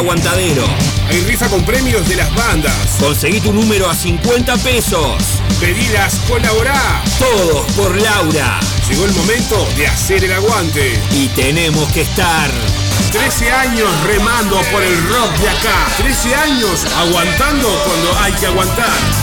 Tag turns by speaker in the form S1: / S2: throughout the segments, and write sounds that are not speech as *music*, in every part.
S1: Aguantadero.
S2: Hay rifa con premios de las bandas.
S1: Conseguí tu número a 50 pesos.
S2: Pedidas, colaborá.
S1: Todos por Laura.
S2: Llegó el momento de hacer el aguante.
S1: Y tenemos que estar.
S2: 13 años remando por el rock de acá. 13 años aguantando cuando hay que aguantar.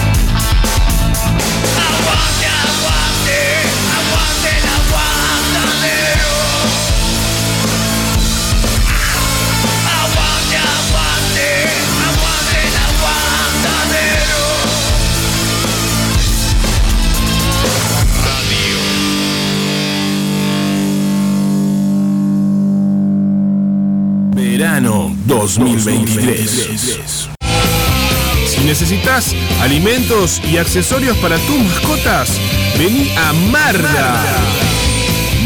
S2: Verano 2023. Si necesitas alimentos y accesorios para tus mascotas, vení a Marda.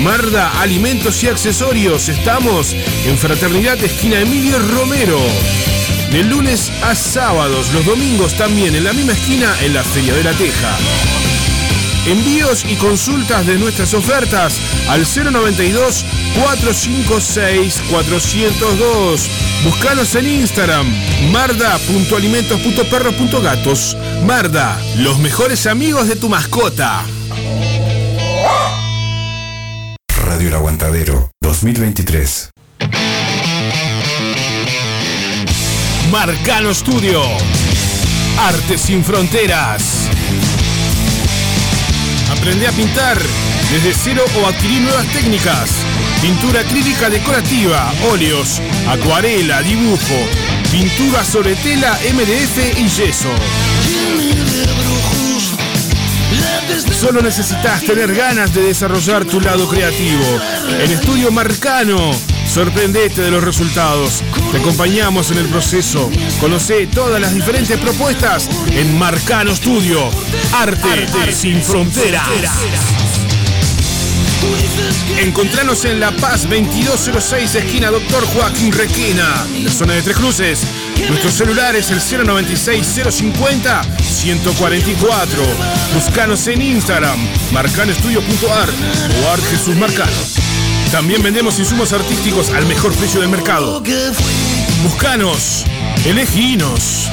S2: Marda Alimentos y Accesorios. Estamos en Fraternidad Esquina Emilio Romero. De lunes a sábados, los domingos también en la misma esquina en la Feria de la Teja. Envíos y consultas de nuestras ofertas al 092 456 402. Búscanos en Instagram marda.alimentos.perros.gatos. Marda, los mejores amigos de tu mascota.
S3: Radio El Aguantadero 2023.
S2: Marcano Studio. Arte sin fronteras. Aprende a pintar desde cero o adquirir nuevas técnicas. Pintura acrílica decorativa, óleos, acuarela, dibujo, pintura sobre tela, MDF y yeso. Solo necesitas tener ganas de desarrollar tu lado creativo. En Estudio Marcano, sorprendete de los resultados. Te acompañamos en el proceso. Conoce todas las diferentes propuestas en Marcano Studio. Arte, sin fronteras. Encontranos en La Paz 2206, esquina Doctor Joaquín Requena, en la zona de Tres Cruces. Nuestro celular es el 096-050-144. Buscanos en Instagram, marcanoestudio.ar o Art Jesús Marcano. También vendemos insumos artísticos al mejor precio del mercado. Buscanos, eleginos.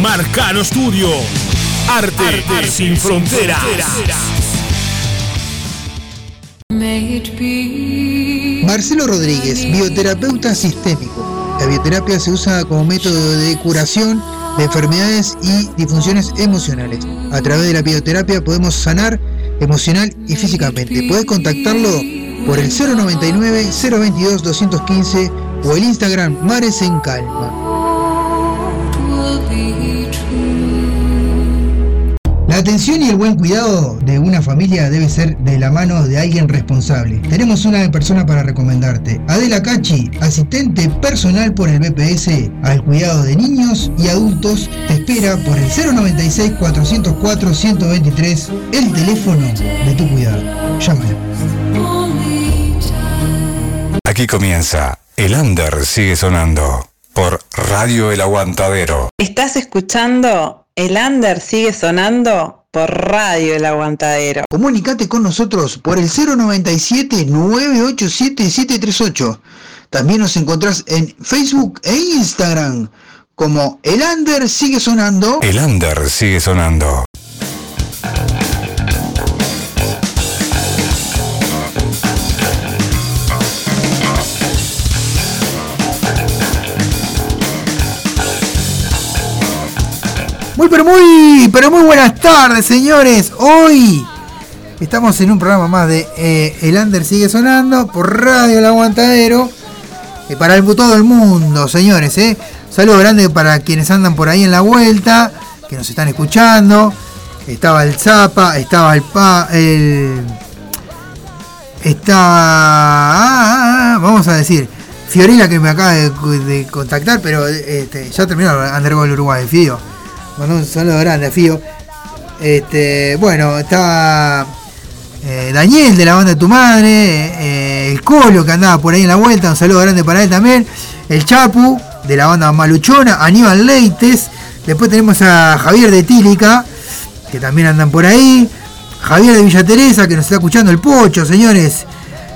S2: Marcano Studio. Arte, sin fronteras.
S4: Marcelo Rodríguez, bioterapeuta sistémico. La bioterapia se usa como método de curación de enfermedades y disfunciones emocionales. A través de la bioterapia podemos sanar emocional y físicamente. Puedes contactarlo por el 099 022 215 o el Instagram Mares en Calma. Atención y el buen cuidado de una familia debe ser de la mano de alguien responsable. Tenemos una persona para recomendarte. Adela Cachi, asistente personal por el BPS al cuidado de niños y adultos, te espera por el 096 404 123, el teléfono de tu cuidado. Llámala.
S3: Aquí comienza El Under sigue sonando por Radio El Aguantadero.
S5: Estás escuchando El Under sigue sonando por Radio El Aguantadero.
S4: Comunicate con nosotros por el 097 987 738. También nos encontrás en Facebook e Instagram como El Under sigue sonando.
S3: El Under sigue sonando.
S4: Muy pero muy, pero muy buenas tardes, señores. Hoy estamos en un programa más de eh, El Under sigue sonando por Radio El Aguantadero. eh, para el, todo el mundo, señores. Eh. Saludo grande para quienes andan por ahí en la vuelta, que nos están escuchando. Estaba el Zapa, estaba el Pa, el. Ah, vamos a decir. Fiorella que me acaba de, contactar, pero este, ya terminó el Underball Uruguay, Fío. Un saludo grande a Fío. Este, bueno, está eh, Daniel de la banda de tu madre, eh, el Colo que andaba por ahí en la vuelta, un saludo grande para él también, el Chapu de la banda Maluchona, Aníbal Leites, después tenemos a Javier de Tílica, que también andan por ahí, Javier de Villa Teresa, que nos está escuchando el Pocho, señores,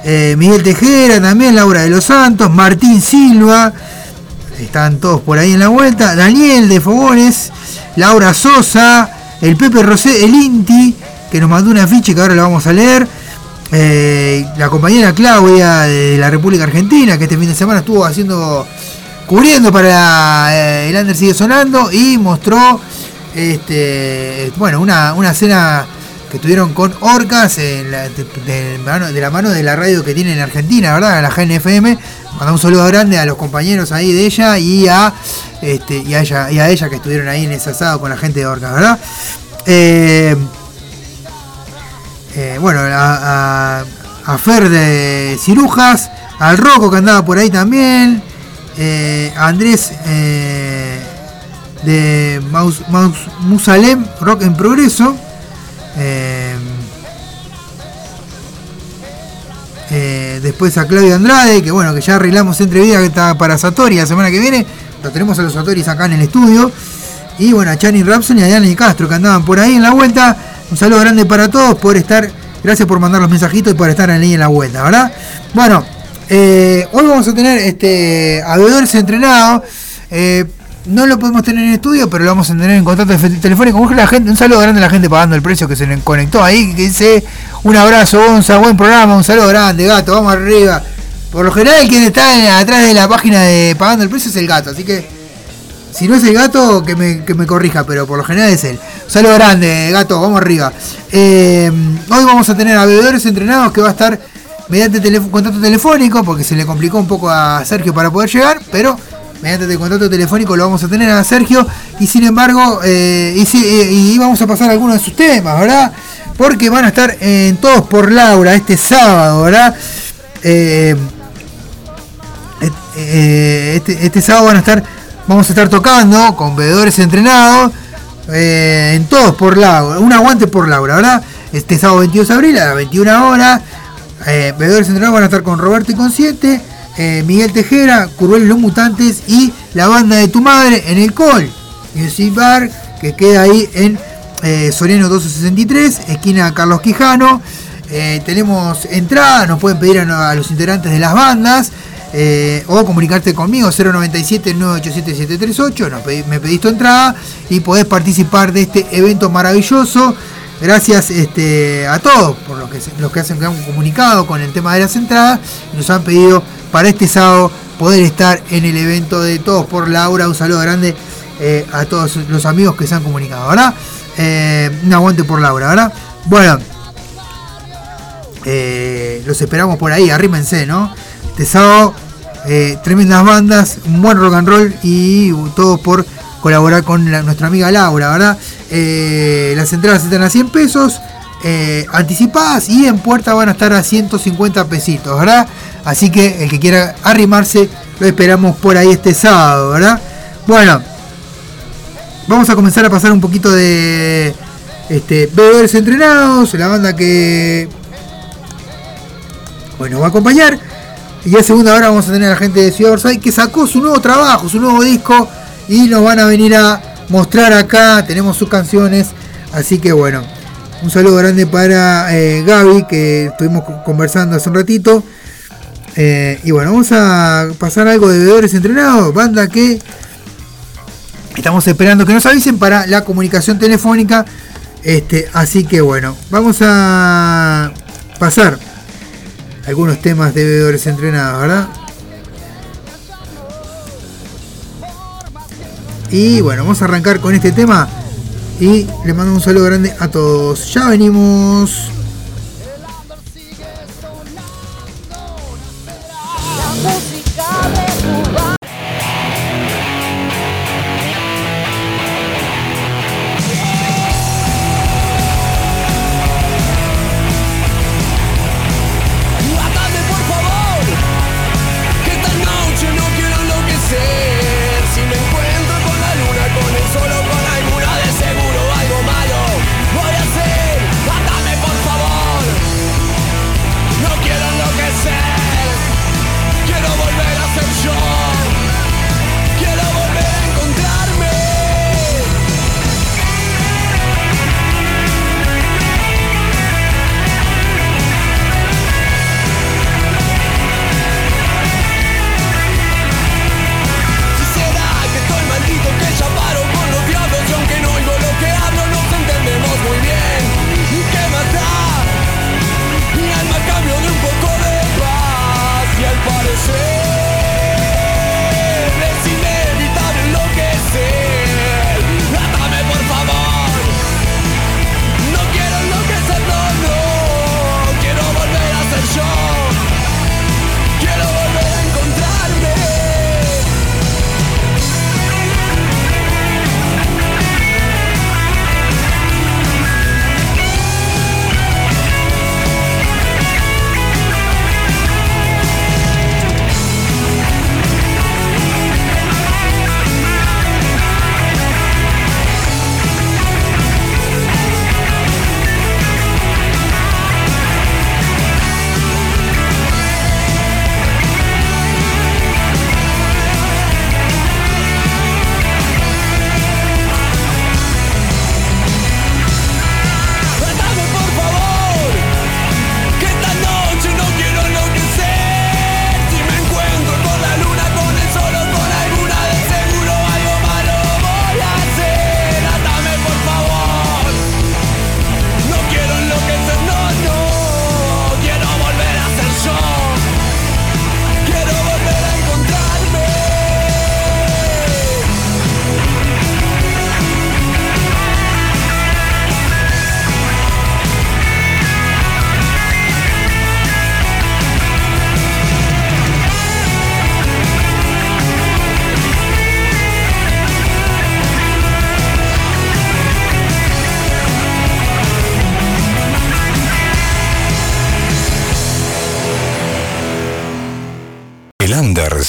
S4: eh, Miguel Tejera también, Laura de los Santos, Martín Silva, están todos por ahí en la vuelta, Daniel de Fogones, Laura Sosa, el Pepe Rosé, el Inti, que nos mandó un afiche que ahora lo vamos a leer. Eh, la compañera Claudia de la República Argentina, que este fin de semana estuvo haciendo, cubriendo para eh, el Under Sigue Sonando y mostró este, bueno, una, una cena que tuvieron con Orcas de, la mano de la radio que tiene en Argentina, ¿verdad? La GNFM. Manda un saludo grande a los compañeros ahí de ella y a este y a ella y a ella que estuvieron ahí en ese asado con la gente de Orcas, ¿verdad? Eh, eh, bueno, a, Fer de Cirujas, al Rocco que andaba por ahí también, eh, a Andrés de Maus, Rock en Progreso, eh, eh, después a Claudio Andrade, que bueno, que ya arreglamos entrevista que está para Satori la semana que viene, lo tenemos a los Satoris acá en el estudio. Y bueno, a Chani Rapson y a Dani Castro que andaban por ahí en la vuelta. Un saludo grande para todos por estar. Gracias por mandar los mensajitos y por estar ahí en la vuelta, ¿verdad? Bueno, eh, hoy vamos a tener este a bebedores entrenados. Eh, no lo podemos tener en estudio, pero lo vamos a tener en contacto telefónico. La gente, un saludo grande a la gente pagando el precio que se le conectó ahí, que dice un abrazo, Gonza, buen programa, un saludo grande, gato, vamos arriba. Por lo general quien está atrás de la página de pagando el precio es el gato, así que si no es el gato, que me, que me corrija, pero por lo general es él. Un saludo grande, gato, vamos arriba. Eh, hoy vamos a tener a bebedores entrenados que va a estar mediante telef- contacto telefónico, porque se le complicó un poco a Sergio para poder llegar, pero mediante el contacto telefónico lo vamos a tener a Sergio. Y sin embargo, eh, eh, y vamos a pasar algunos de sus temas, ¿verdad? Porque van a estar en Todos por Laura este sábado, ¿verdad? Eh, eh, este, este sábado van a estar, vamos a estar tocando con bebedores entrenados en todos por Laura, un aguante por Laura, ¿verdad? Este sábado 22 de abril a las 21 horas, bebedores entrenados van a estar con Roberto y con 7, Miguel Tejera, Curvel y los Mutantes y la banda de tu madre en el Col, Music Bar, que queda ahí en eh, Soriano 1263, esquina Carlos Quijano. Eh, tenemos entrada, nos pueden pedir a, los integrantes de las bandas eh, o comunicarte conmigo 097-987-738, nos pedí- me pedís tu entrada y podés participar de este evento maravilloso. Gracias este, a todos por los que, los que hacen que han comunicado con el tema de las entradas. Nos han pedido para este sábado poder estar en el evento de Todos por Laura. Un saludo grande eh, a todos los amigos que se han comunicado, ¿verdad? Eh, un aguante por Laura, ¿verdad? Bueno, eh, los esperamos por ahí, arrímense, ¿no? Este sábado, tremendas bandas, un buen rock and roll y todo por colaborar con nuestra amiga Laura, ¿verdad? Las entradas están a 100 pesos, eh, anticipadas y en puerta van a estar a 150 pesitos, ¿verdad? Así que el que quiera arrimarse, lo esperamos por ahí este sábado, ¿verdad? Bueno, vamos a comenzar a pasar un poquito de este, bebedores entrenados, la banda que nos va a acompañar. Y a segunda hora vamos a tener a la gente de Ciudad Orsay que sacó su nuevo trabajo, su nuevo disco y nos van a venir a mostrar acá. Tenemos sus canciones, así que bueno, un saludo grande para eh, Gaby que estuvimos co- conversando hace un ratito. Eh, y bueno, vamos a pasar algo de bebedores entrenados, banda que estamos esperando que nos avisen para la comunicación telefónica. Este, así que bueno, vamos a pasar algunos temas de bebedores entrenados, ¿verdad? Y bueno, vamos a arrancar con este tema. Y le mando un saludo grande a todos. Ya venimos.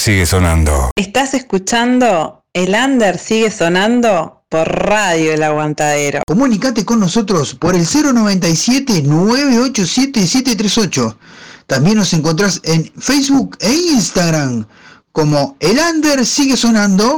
S3: Sigue sonando.
S5: Estás escuchando El Under sigue sonando por Radio El Aguantadero.
S6: Comunicate con nosotros por el 097-987-738. También nos encontrás en Facebook e Instagram como El Under sigue sonando.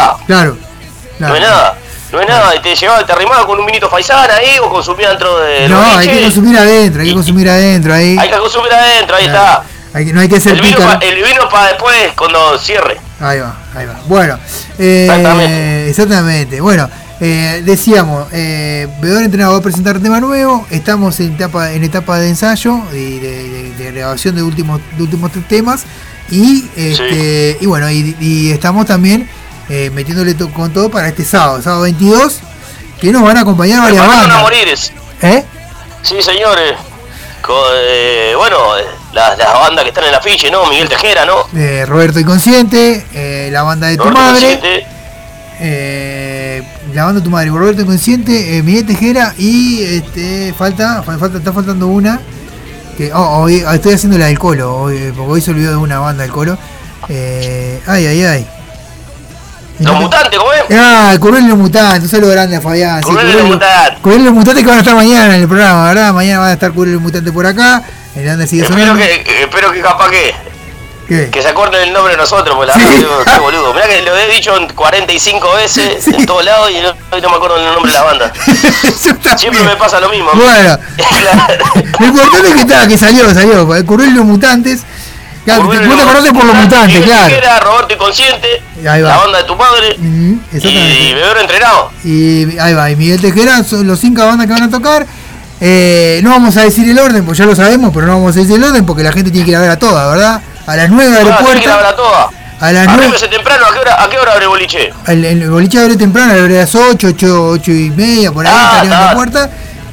S7: Nada,
S6: Claro.
S7: no es nada. No es nada, te llevaba, te arrimaba con un vinito faisán ahí o consumía dentro de
S6: No, hay que consumir adentro, hay que consumir adentro ahí.
S7: Hay que consumir adentro, ahí está.
S6: Hay que- no hay que ser
S7: El vino,
S6: pícaro.
S7: pa- el vino para después, cuando cierre.
S6: Ahí va, ahí va. Bueno, eh,
S7: Exactamente.
S6: exactamente. Bueno, eh, decíamos, eh, Entrenado va a presentar tema nuevo. Estamos en etapa, en etapa de ensayo y de, de- de grabación de últimos, de últimos tres temas. Y, este, y bueno, y, y estamos también eh, metiéndole to- con todo para este sábado, sábado 22, que nos van a acompañar varias
S7: Preparando a
S6: bandas.
S7: morir.
S6: ¿Eh?
S7: Sí, señores. Eh, bueno, eh, las, las bandas que están en la afiche, ¿no? Miguel Tejera, ¿no?
S4: Eh, Roberto Inconsciente, la banda de tu madre, eh, la banda de tu madre, Roberto Inconsciente, Miguel Tejera y este, falta, fa- falta, está faltando una. Que, oh, hoy ah, estoy haciendo la del Colo, hoy, porque hoy se olvidó de una banda del Colo. Ay, ay, ay.
S7: Los mutantes, ¿cómo es?
S4: Ah, Currel y los mutantes, un saludo grande a Fabián.
S7: Currel y los mutantes.
S4: Currel los mutantes que van a estar mañana en el programa, ¿verdad? Mañana van a estar Currel y los mutantes por acá. El Ander sigue
S7: Espero que, espero que capaz que,
S4: ¿Qué?
S7: que se acuerden el nombre de nosotros, la
S4: Sí.
S7: verdad qué boludo. Mirá que lo he dicho en 45 veces *laughs*
S4: Sí.
S7: en todos lados y no, no me acuerdo el nombre de la banda. *laughs* Siempre me pasa lo mismo.
S4: Bueno, *laughs*
S7: Claro.
S4: lo importante es que está, que salió, salió. Currel y los mutantes. Claro,
S7: y
S4: vos te acordaste por los mutantes, claro.
S7: Tejera, Roberto Inconsciente, la banda de tu madre
S4: Mm,
S7: y. Bebero Entrenado.
S4: Y ahí va, y Miguel Tejera son los cinco bandas que van a tocar. Eh, no vamos a decir el orden, pues ya lo sabemos, pero no vamos a decir el orden porque la gente tiene que ir a ver a todas, ¿verdad? A las 9 de la
S7: Ah, tiene que
S4: puerta.
S7: hablar toda.
S4: A las 9.
S7: Arrímese temprano, ¿a qué hora, a qué hora abre el boliche?
S4: El, el boliche abre temprano, abre a las 8, 8, 8 y media, por ahí
S7: Ah,
S4: estaríamos en la puerta.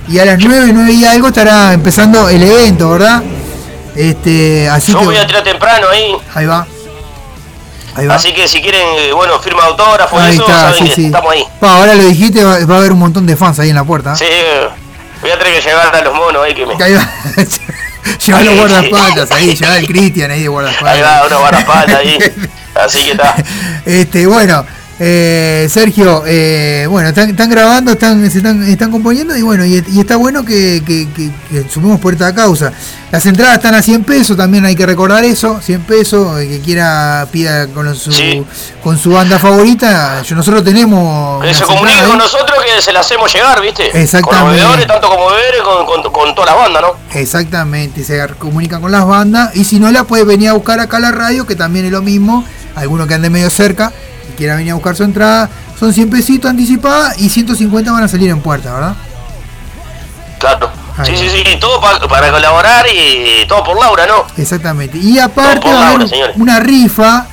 S4: Y a las 9, 9 y algo estará empezando el evento, ¿verdad? Este, así
S7: Yo
S4: que.
S7: voy a tirar temprano ahí.
S4: Ahí va. Ahí va.
S7: Así que si quieren, eh, bueno, firma autógrafo y
S4: Ahí
S7: eso,
S4: está, sí, sí.
S7: estamos ahí.
S4: Pa, ahora lo dijiste, va, va a haber un montón de fans ahí en la puerta.
S7: Sí, voy a tener que llevar a los monos ahí que me.
S4: Ahí va. *laughs* Lleva los guardaespaldas ahí, lleva el Cristian ahí de guardaespaldas.
S7: Ahí va, unos guardaespaldas ahí. *laughs* Así que está.
S4: Este, bueno, eh, Sergio, eh, bueno, están, están grabando, están, se están, están componiendo y bueno, y, y está bueno que, que, que, que sumemos por esta causa. Las entradas están a 100 pesos, también hay que recordar eso, 100 pesos, el que quiera pida con su,
S7: Sí.
S4: con su banda favorita, yo, nosotros tenemos...
S7: Que se
S4: unas
S7: comunique
S4: entradas
S7: con
S4: ahí.
S7: nosotros que se la hacemos llegar, ¿viste? Con
S4: Exactamente.
S7: los bebedores, tanto como bebedores, con, con, con todas las bandas, ¿no?
S4: Exactamente, se comunican con las bandas y si no la puede venir a buscar acá a la radio, que también es lo mismo, alguno que ande medio cerca quiera venir a buscar su entrada, son 100 pesitos anticipada y 150 van a salir en puerta, ¿verdad?
S7: Claro.
S4: Ahí
S7: Sí, sí, sí, todo pa- para colaborar y todo por Laura, ¿no?
S4: Exactamente. Y aparte va a haber una rifa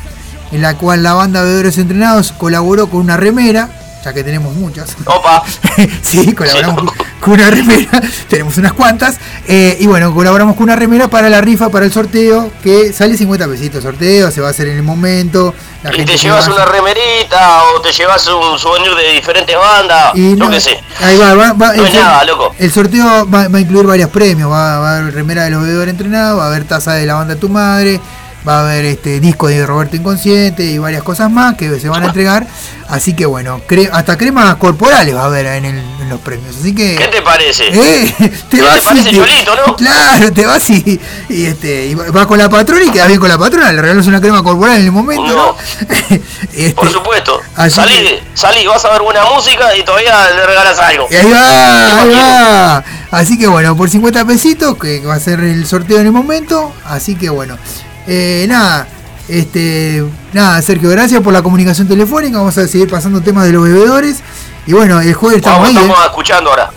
S4: en la cual la banda Bebedores Entrenados colaboró con una remera, ya que tenemos muchas.
S7: Opa. *laughs*
S4: sí, colaboramos
S7: Sí.
S4: con- con una remera, *laughs* tenemos unas cuantas. eh, y bueno, colaboramos con una remera para la rifa, para el sorteo, que sale 50 pesitos sorteo, se va a hacer en el momento. La
S7: Y
S4: gente
S7: te llevas
S4: va-
S7: una remerita o te llevas un souvenir de diferentes bandas,
S4: y no,
S7: qué sé.
S4: Ahí va, va, va-
S7: No
S4: el,
S7: es
S4: sor-
S7: nada, loco.
S4: el sorteo va, va a incluir varios premios, va, va a haber remera de los bebedores entrenados, va a haber taza de la banda Tu Madre, va a haber este disco de Roberto Inconsciente y varias cosas más que se van a entregar. Así que bueno, cre- hasta cremas corporales va a haber en, el- en los premios. Así que...
S7: ¿Qué te parece?
S4: Eh, te
S7: ¿Qué
S4: vas
S7: te parece,
S4: y
S7: Cholito, no?
S4: Claro, te vas y, y, este, y vas con la patrona y quedas bien con la patrona, le regalas una crema corporal en el momento, ¿no?
S7: No. *laughs*
S4: Este,
S7: Por supuesto. Salí,
S4: que-
S7: salí, vas a ver buena música y todavía le regalas algo.
S4: Y ahí va, ahí
S7: Imagino.
S4: va. Así que bueno, por 50 pesitos, que va a ser el sorteo en el momento. Así que bueno, eh, nada, este, nada, Sergio, gracias por la comunicación telefónica. Vamos a seguir pasando temas de los bebedores. Y bueno, el jueves estamos
S7: Vamos,
S4: ahí,
S7: estamos
S4: ¿eh?
S7: escuchando ahora.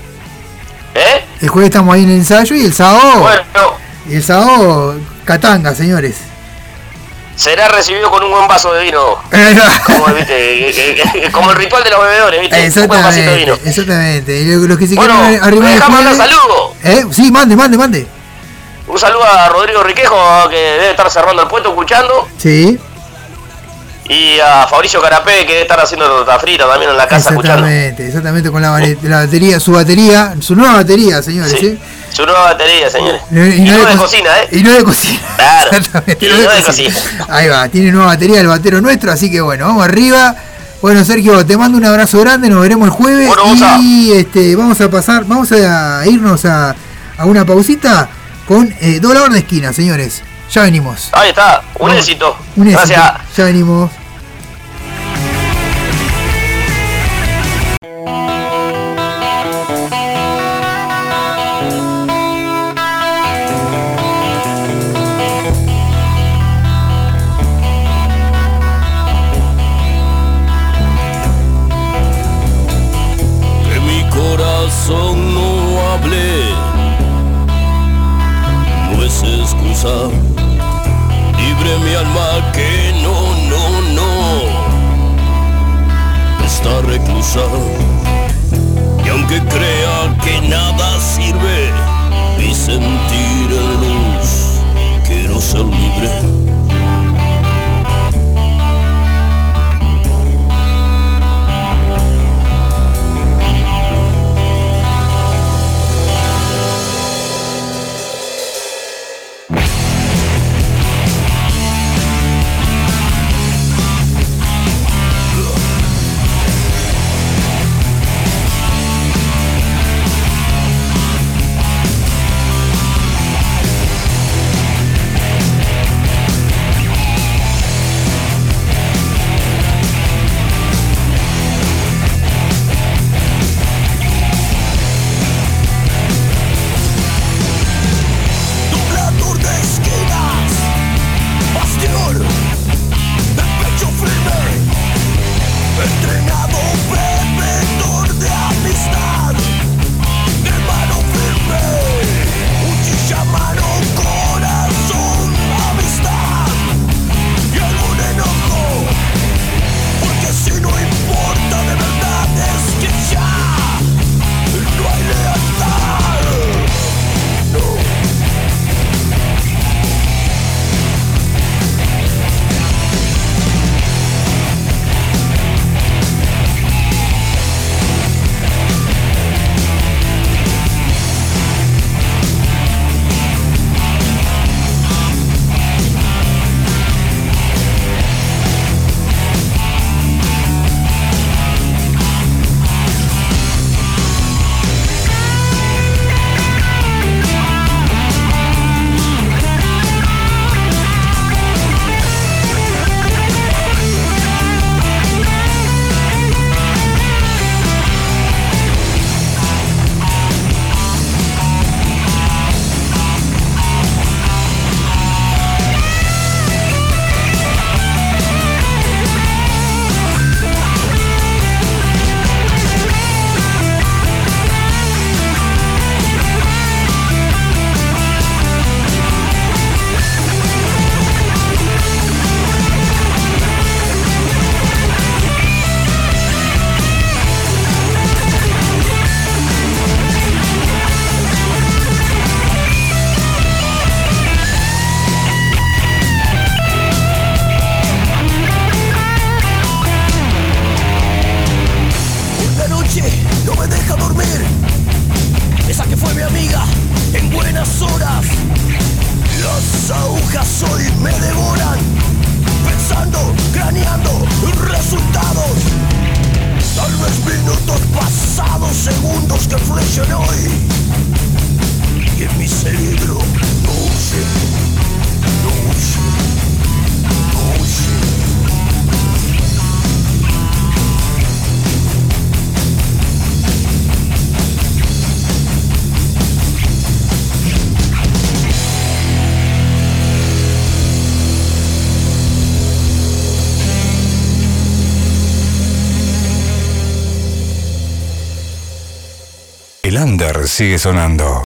S7: ¿Eh?
S4: El jueves estamos ahí en el ensayo y el sábado,
S7: Bueno,
S4: y el sábado, Catanga, señores.
S7: será recibido con un buen vaso de vino. *laughs* Como, el ritual de los bebedores, ¿viste? Un buen vasito de vino.
S4: Exactamente, exactamente. Y los que se
S7: Bueno,
S4: quieren
S7: mandar
S4: jueves-
S7: saludos.
S4: ¿Eh? Sí, mande, mande, mande.
S7: Un saludo a Rodrigo Riquejo, que debe estar cerrando el puesto escuchando.
S4: Sí,
S7: Y a Fabricio Carapé, que debe estar haciendo torta frita también en la casa escuchando.
S4: exactamente, exactamente con la, batería, su batería, su nueva batería, señores,
S7: Sí.
S4: ¿sí?
S7: Su nueva batería, señores.
S4: No-
S7: Y, no de
S4: co-
S7: cocina, ¿eh?
S4: Y no de cocina. *laughs*
S7: Claro.
S4: Exactamente,
S7: Y
S4: no de cocina. Ahí va, tiene nueva batería el batero nuestro, así que bueno, vamos arriba. Bueno, Sergio, te mando un abrazo grande, nos veremos el jueves
S7: Bueno,
S4: y este, vamos a pasar, vamos a irnos a, a una pausita con eh, dólar de esquina, señores. Ya venimos.
S7: Ahí está, un éxito.
S4: Un éxito.
S7: Gracias.
S4: Ya venimos.
S8: Sigue sonando.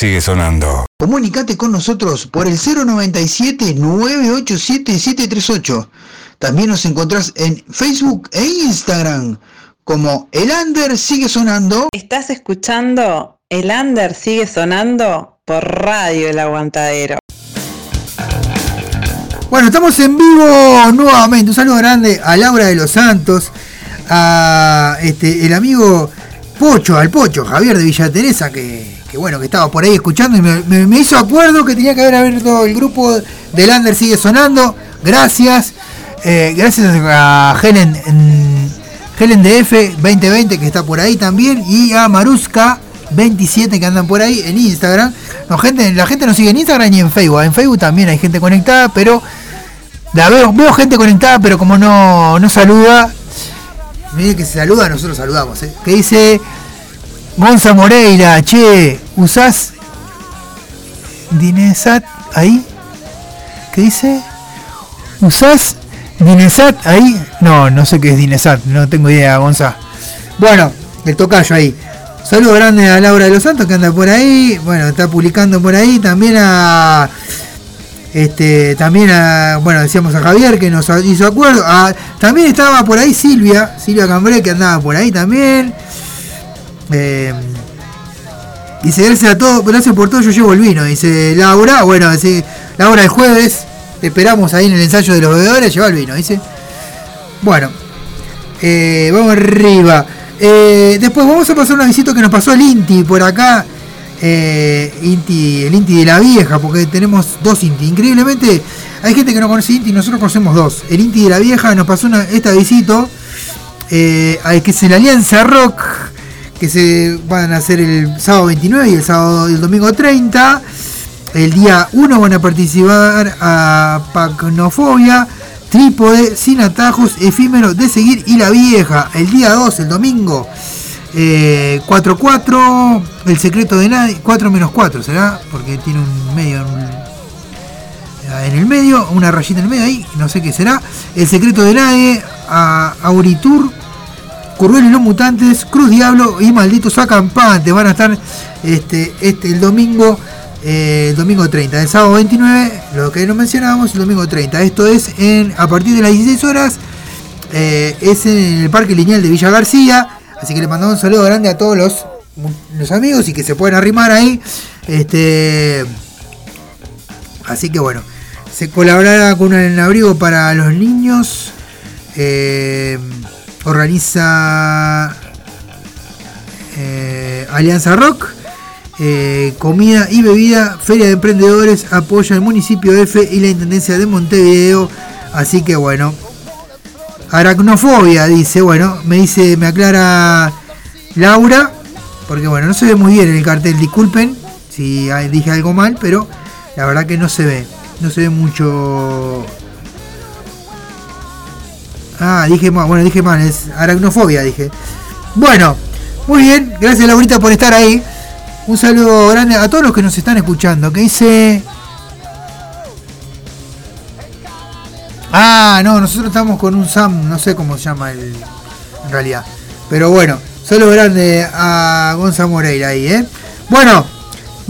S3: Sigue sonando.
S4: Comunicate con nosotros por el 097-987-738. También nos encontrás en Facebook e Instagram como El Under sigue sonando.
S5: Estás escuchando El Under sigue sonando por Radio El Aguantadero.
S4: Bueno, estamos en vivo nuevamente. Un saludo grande a Laura de los Santos, a este, el amigo Pocho, al Pocho, Javier de Villa Teresa, que, que bueno, que estaba por ahí escuchando y me, hizo acuerdo que tenía que haber abierto el grupo de Lander sigue sonando. Gracias. Eh, gracias a Helen, Helen DF 2020 que está por ahí también y a Maruska 27 que andan por ahí en Instagram. No, gente, la gente nos sigue en Instagram y en Facebook. En Facebook también hay gente conectada, pero la veo, veo gente conectada, pero como no, no saluda, mire que se saluda, nosotros saludamos. ¿eh? Que dice Gonza Moreira, che, ¿usás Dinesat ahí? ¿Qué dice? ¿Usás Dinesat ahí? No, no sé qué es Dinesat, no tengo idea, Gonza. Bueno, el tocayo ahí. Saludo grande a Laura de los Santos que anda por ahí. Bueno, está publicando por ahí. También a. Este, también a, bueno, decíamos a Javier que nos hizo acuerdo. Ah, también estaba por ahí Silvia, Silvia Cambré que andaba por ahí también. Eh, dice, gracias a todos, gracias por todo, yo llevo el vino. Dice Laura, bueno, dice, Laura el jueves, te esperamos ahí en el ensayo de los bebedores, lleva el vino, dice. Bueno, eh, vamos arriba. Eh, después vamos a pasar una visita que nos pasó el Inti por acá. Eh, Inti, el Inti de la vieja, porque tenemos dos Inti. Increíblemente, hay gente que no conoce Inti, nosotros conocemos dos. El Inti de la vieja nos pasó esta visita, eh, que es la Alianza Rock, que se van a hacer el sábado 29 y el sábado el domingo 30. El día 1 van a participar a Pacnofobia, Trípode, Sin Atajos, Efímero de Seguir y La Vieja. El día 2, el domingo, eh, 4-4, El Secreto de Nadie, 4 menos 4 será, porque tiene un medio un- en el medio, una rayita en el medio ahí, no sé qué será. El Secreto de Nadie, a Auritur, Curruel y los Mutantes, Cruz Diablo y Malditos Acampantes van a estar este, este el domingo eh, el domingo 30, el sábado 29, lo que no mencionábamos, el domingo 30. Esto es en a partir de las 16 horas, eh, es en el Parque Lineal de Villa García. Así que le mandamos un saludo grande a todos los, los amigos y que se pueden arrimar ahí. Este, así que bueno, se colaborará con un abrigo para los niños. eh, organiza eh, Alianza Rock. eh, comida y bebida, Feria de Emprendedores, apoya el municipio F y la Intendencia de Montevideo. Así que bueno. Aracnofobia, dice, bueno, me dice, me aclara Laura, porque bueno, no se ve muy bien en el cartel, disculpen si dije algo mal, pero la verdad que no se ve, no se ve mucho. Ah, dije mal, bueno, dije mal, es aracnofobia, dije. Bueno, muy bien, gracias Laurita por estar ahí. Un saludo grande a todos los que nos están escuchando. Que dice. Ah, no, nosotros estamos con un Sam, no sé cómo se llama el, en realidad. Pero bueno, saludo grande a Gonza Moreira ahí, ¿eh? Bueno,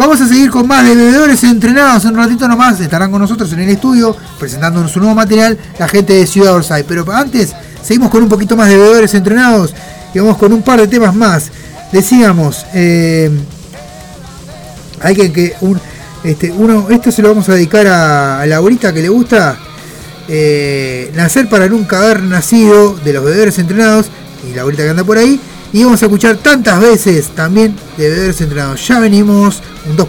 S4: vamos a seguir con más de bebedores entrenados. En un ratito nomás estarán con nosotros en el estudio presentándonos su nuevo material, la gente de Ciudad Orsay. Pero antes, seguimos con un poquito más de bebedores entrenados y vamos con un par de temas más. Decíamos, eh, hay que, que este, uno, esto se lo vamos a dedicar a, a Laurita que le gusta. eh, nacer para nunca haber nacido de los bebedores entrenados y Laurita que anda por ahí. Y vamos a escuchar tantas veces también de bebedores entrenados. Ya venimos, un 2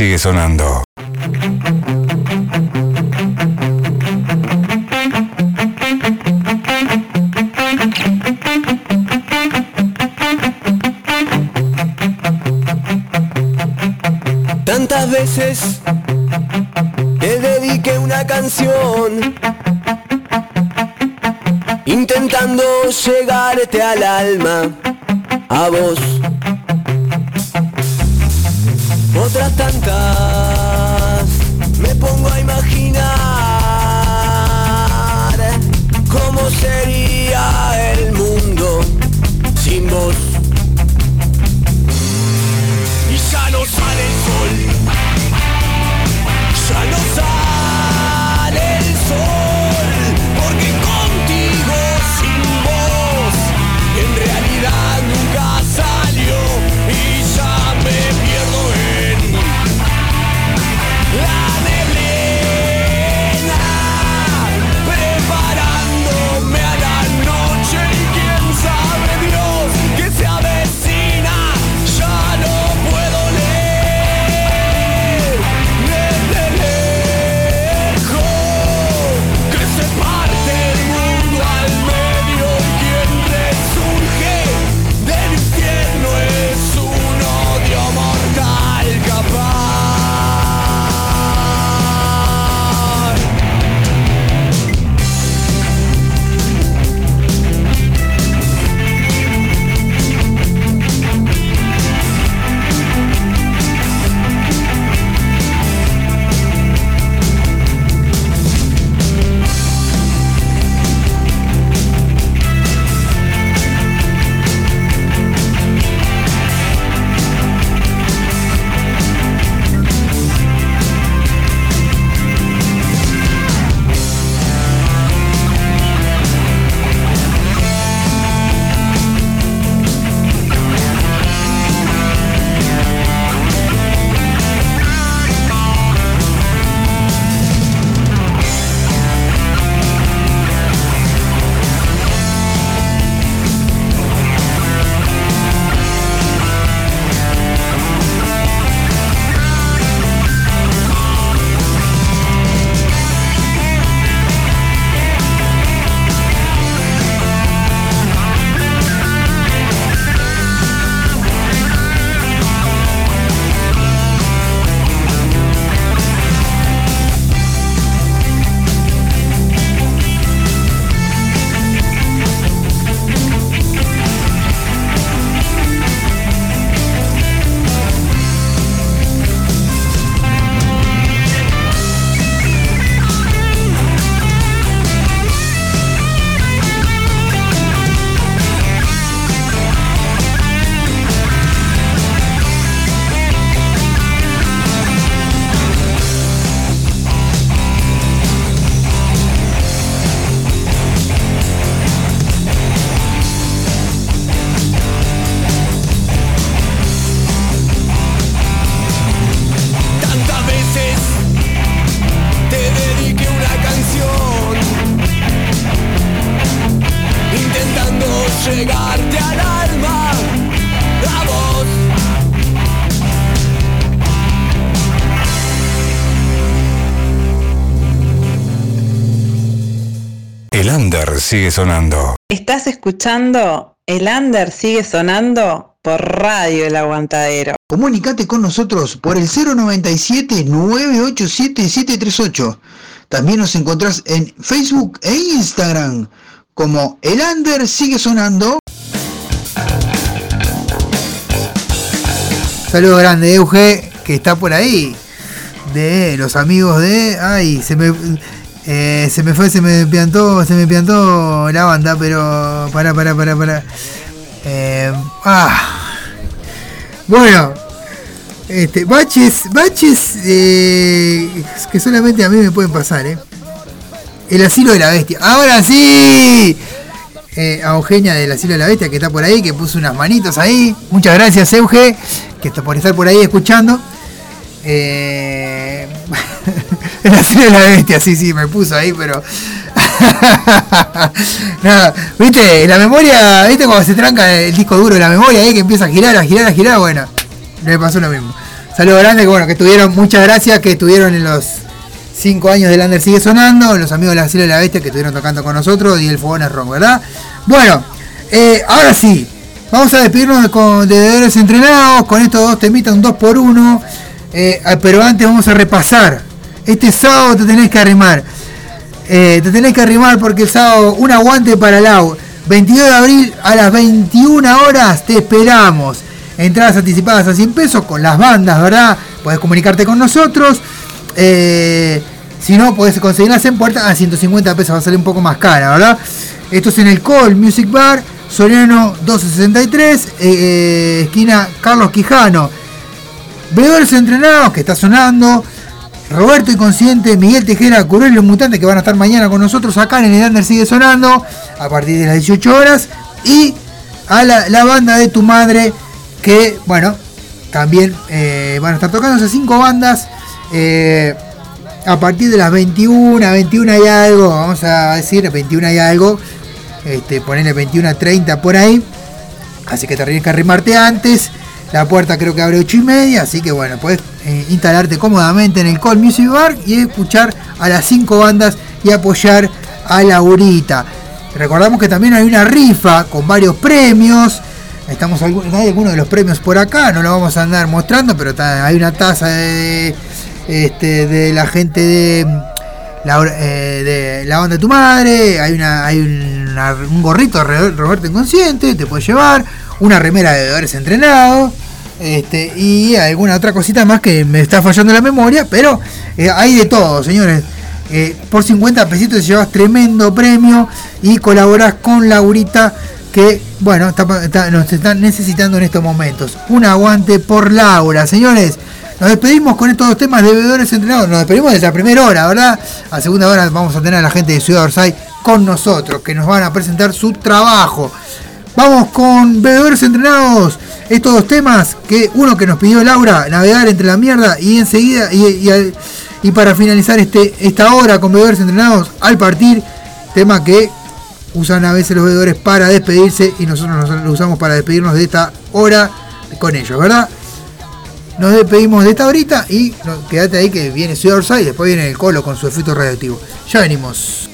S3: sigue sonando.
S6: Tantas veces te dediqué una canción intentando llegarte al alma a vos.
S3: Sigue sonando.
S5: Estás escuchando El Under sigue sonando por Radio El Aguantadero.
S4: Comunicate con nosotros por el 097-987-738. También nos encontrás en Facebook e Instagram como El Under sigue sonando. Saludo grande, Euge, que está por ahí. De los amigos de. Ay, se me. Eh, se me fue, se me piantó, se me piantó la banda, pero. Para, para, para, para. Eh, ah. Bueno, este, baches, baches eh, que solamente a mí me pueden pasar. El asilo de la bestia. Ahora sí. A Eugenia del asilo de la bestia que está por ahí, que puso unas manitos ahí. Muchas gracias, Euge, que está por estar por ahí escuchando. *laughs* *laughs* el asilo de la bestia, sí, sí, me puso ahí, pero. *laughs* Nada, viste, la memoria, viste cuando se tranca el disco duro de la memoria ahí que empieza a girar, a girar, a girar, bueno, le pasó lo mismo. Saludo grande, que bueno, que tuvieron, muchas gracias, que estuvieron en los 5 años del Under Sigue Sonando, los amigos de la de la Bestia que estuvieron tocando con nosotros y el Fogón es Rock, ¿verdad? Bueno, eh, ahora sí, vamos a despedirnos de, con, de entrenados con estos dos temitas, un 2 por 1 eh, pero antes vamos a repasar. Este sábado te tenés que arrimar. Eh, te tenés que arrimar porque el sábado un aguante para Lau. 22 de abril a las 21 horas te esperamos. Entradas anticipadas a 100 pesos con las bandas, ¿verdad? Podés comunicarte con nosotros. Eh, si no, podés conseguirlas en puerta a 150 pesos, va a salir un poco más cara, ¿verdad? Esto es en el Call Music Bar, Soriano 1263, esquina Carlos Quijano. Bebedores entrenados que está sonando. Roberto Inconsciente, Miguel Tejera, Curel los Mutantes que van a estar mañana con nosotros acá en el Under sigue sonando a partir de las 18 horas. Y a la, banda de tu madre que, bueno, también eh, van a estar tocando esas cinco bandas. Eh, a partir de las 21, 21 y algo, vamos a decir, 21 y algo, este, ponerle 21 a 30 por ahí. Así que te tienes que arrimarte antes. La puerta creo que abre 8 y media, así que bueno, puedes eh, instalarte cómodamente en el Call Music Bar y escuchar a las 5 bandas y apoyar a Laurita. Recordamos que también hay una rifa con varios premios. Estamos hay algunos de los premios por acá, no lo vamos a andar mostrando, pero hay una taza de, este, de la gente de la, eh, de la banda de tu madre, hay una hay un gorrito de Roberto Inconsciente, te puedes llevar, una remera de bebedores entrenados. Este, y alguna otra cosita más que me está fallando la memoria, pero eh, hay de todo, señores. Eh, por 50 pesitos llevas tremendo premio y colaboras con Laurita que, bueno, nos están necesitando en estos momentos. Un aguante por Laura, señores. Nos despedimos con estos dos temas de bebedores entrenados. Nos despedimos desde la primera hora, ¿verdad? A segunda hora vamos a tener a la gente de Ciudad Orsay con nosotros, que nos van a presentar su trabajo. Vamos con bebedores entrenados. Estos dos temas, que uno que nos pidió Laura, navegar entre la mierda y enseguida, y, para finalizar este, esta hora con bebedores entrenados, al partir, tema que usan a veces los bebedores para despedirse y nosotros lo usamos para despedirnos de esta hora con ellos, ¿verdad? Nos despedimos de esta horita y quédate ahí que viene Ciudad y después viene el Colo con su efecto radioactivo. Ya venimos.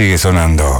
S6: Sigue sonando.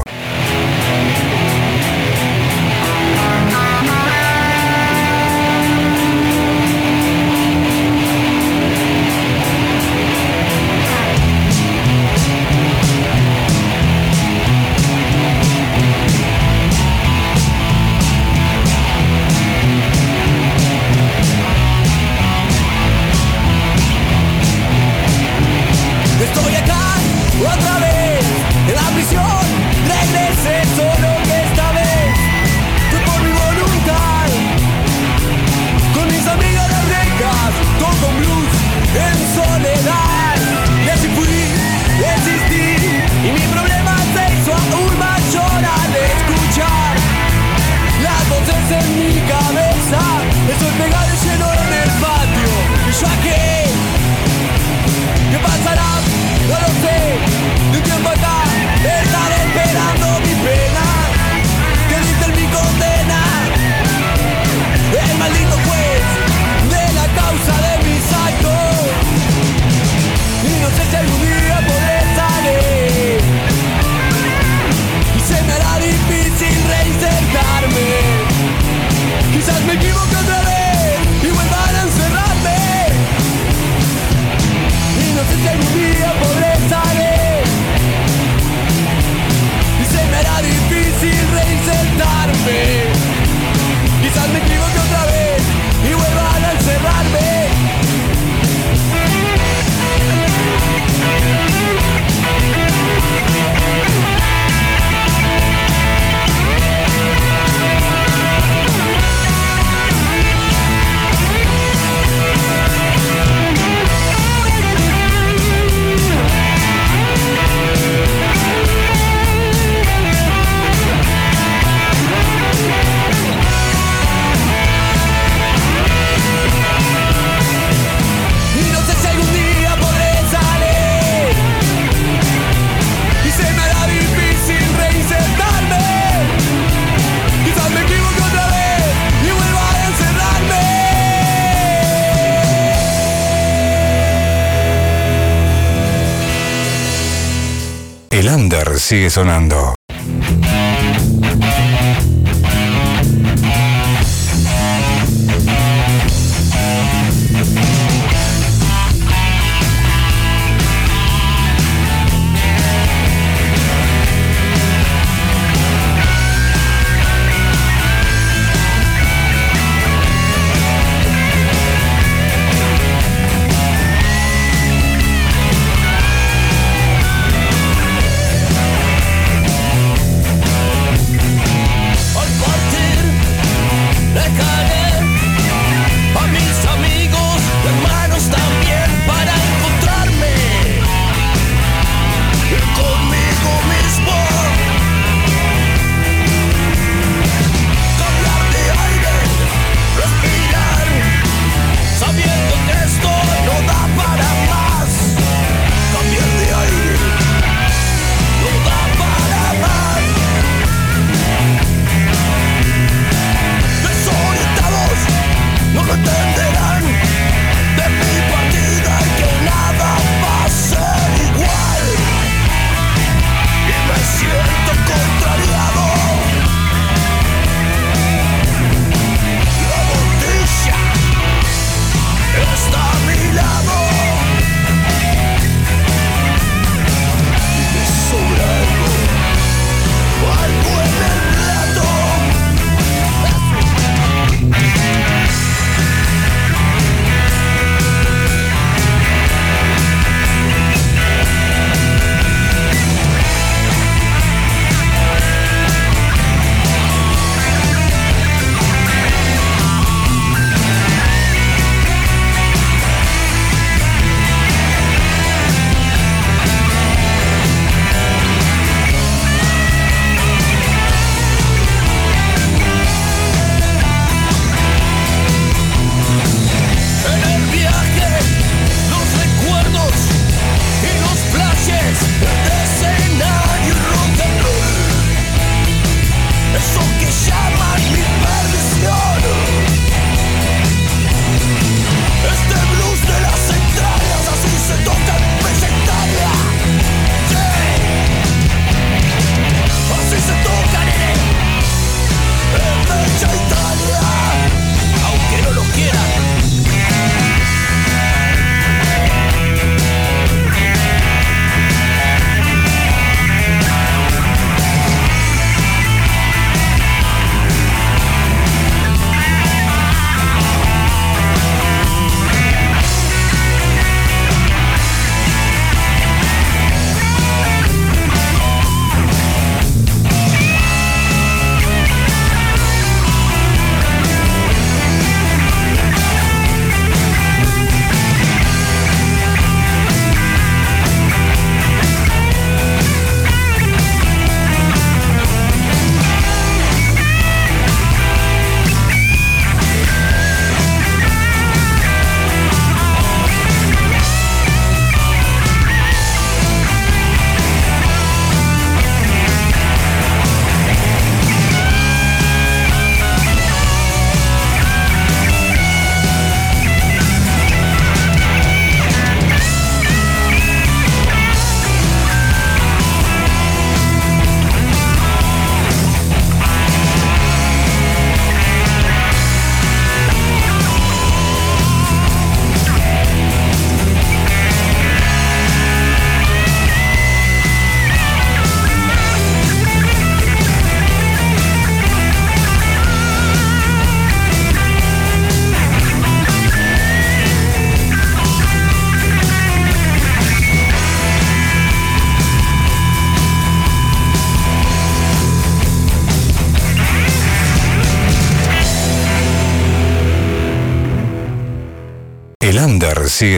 S6: Sigue sonando.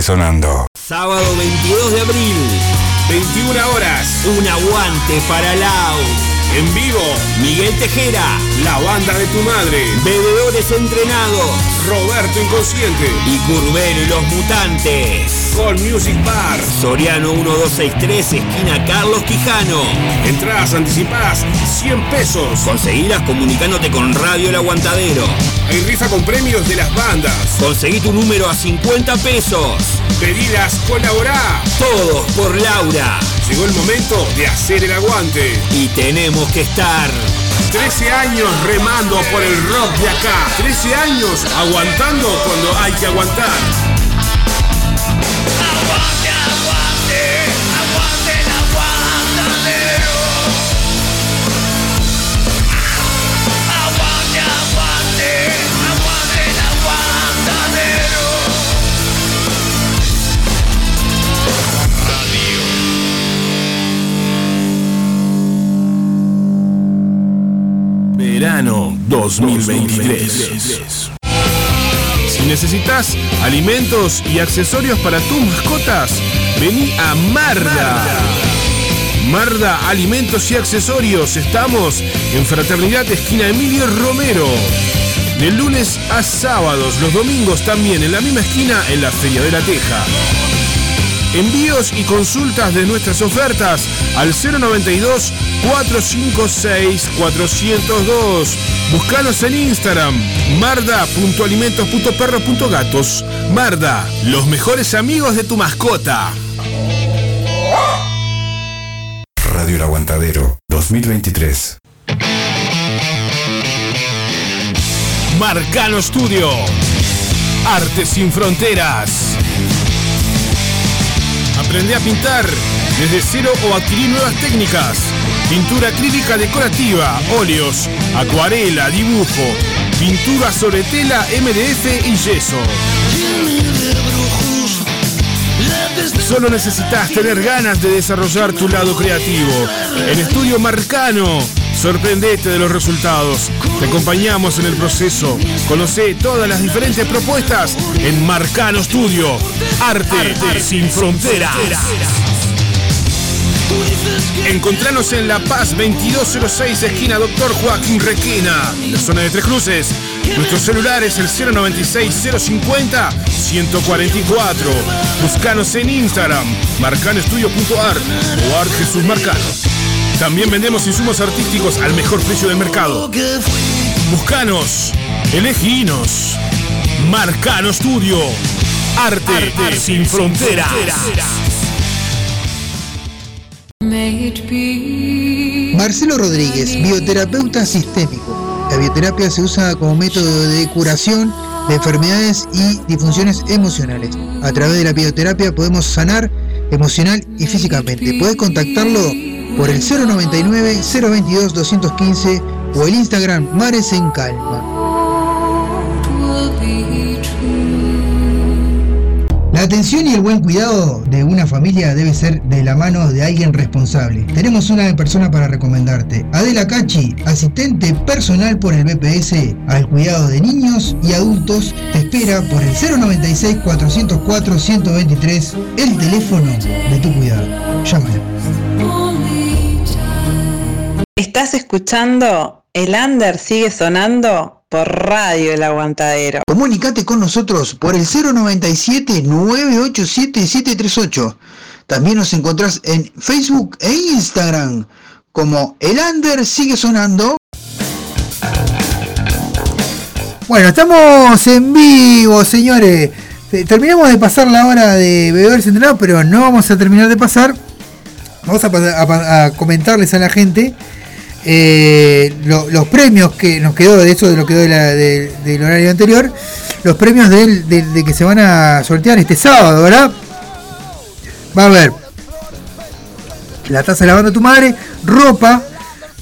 S3: Sonando.
S1: Sábado 22 de abril,
S2: 21 horas.
S1: un aguante para Lau.
S2: En vivo,
S1: Miguel Tejera,
S2: la banda de tu madre.
S1: bebedores entrenados
S2: Roberto Inconsciente.
S1: y Curbero y los mutantes.
S2: Con Music Bar.
S1: Soriano 1263, esquina Carlos Quijano.
S2: Entradas anticipadas 100 pesos.
S1: Conseguilas comunicándote con Radio El Aguantadero.
S2: Hay rifa con premios de las bandas.
S1: Conseguí tu número a 50 pesos.
S2: Pedidas, colaborá.
S1: Todos por Laura.
S2: Llegó el momento de hacer el aguante.
S1: Y tenemos que estar.
S2: 13 años remando por el rock de acá. 13 años aguantando cuando hay que aguantar. Verano 2023. Si necesitas alimentos y accesorios para tus mascotas, vení a Marda. Marda Alimentos y Accesorios. Estamos en Fraternidad Esquina Emilio Romero. De lunes a sábados, los domingos también en la misma esquina en la Feria de la Teja. Envíos y consultas de nuestras ofertas al 092 456 402. Búscanos en Instagram marda.alimentos.perros.gatos. Marda, los mejores amigos de tu mascota.
S3: Radio El Aguantadero 2023.
S2: Marcano Studio. Arte sin fronteras. Aprende a pintar desde cero o adquirir nuevas técnicas. Pintura acrílica decorativa, óleos, acuarela, dibujo, pintura sobre tela, MDF y yeso. Solo necesitas tener ganas de desarrollar tu lado creativo. En Estudio Marcano, sorprendete de los resultados. Te acompañamos en el proceso. Conoce todas las diferentes propuestas en Marcano Studio. Arte, sin fronteras. Encontranos en La Paz 2206, esquina Doctor Joaquín Requena, en la zona de Tres Cruces. Nuestro celular es el 096-050-144. Buscanos en Instagram, marcanoestudio.art o Art Jesús Marcano. También vendemos insumos artísticos al mejor precio del mercado. Buscanos, eleginos. Marcano Studio. Arte, sin fronteras.
S4: Marcelo Rodríguez, bioterapeuta sistémico. La bioterapia se usa como método de curación de enfermedades y disfunciones emocionales. A través de la bioterapia podemos sanar emocional y físicamente. Puedes contactarlo por el 099 022 215 o el Instagram Mares en Calma. La atención y el buen cuidado de una familia debe ser de la mano de alguien responsable. Tenemos una persona para recomendarte. Adela Cachi, asistente personal por el BPS al cuidado de niños y adultos, te espera por el 096 404 123, el teléfono de tu cuidado. Llámala.
S5: ¿Estás escuchando? El under sigue sonando por Radio El Aguantadero.
S4: Comunicate con nosotros por el 097-987-738. También nos encontrás en Facebook e Instagram como El Under sigue sonando. Bueno, estamos en vivo, señores. Eh, Terminamos de pasar la hora de bebedores entrenados, pero no vamos a terminar de pasar. Vamos a, a a comentarles a la gente eh, lo- los premios que nos quedó de eso, de lo que quedó de la- de- del horario anterior. Los premios de, que se van a sortear este sábado, ¿verdad? Va a haber la taza de lavando a tu madre, ropa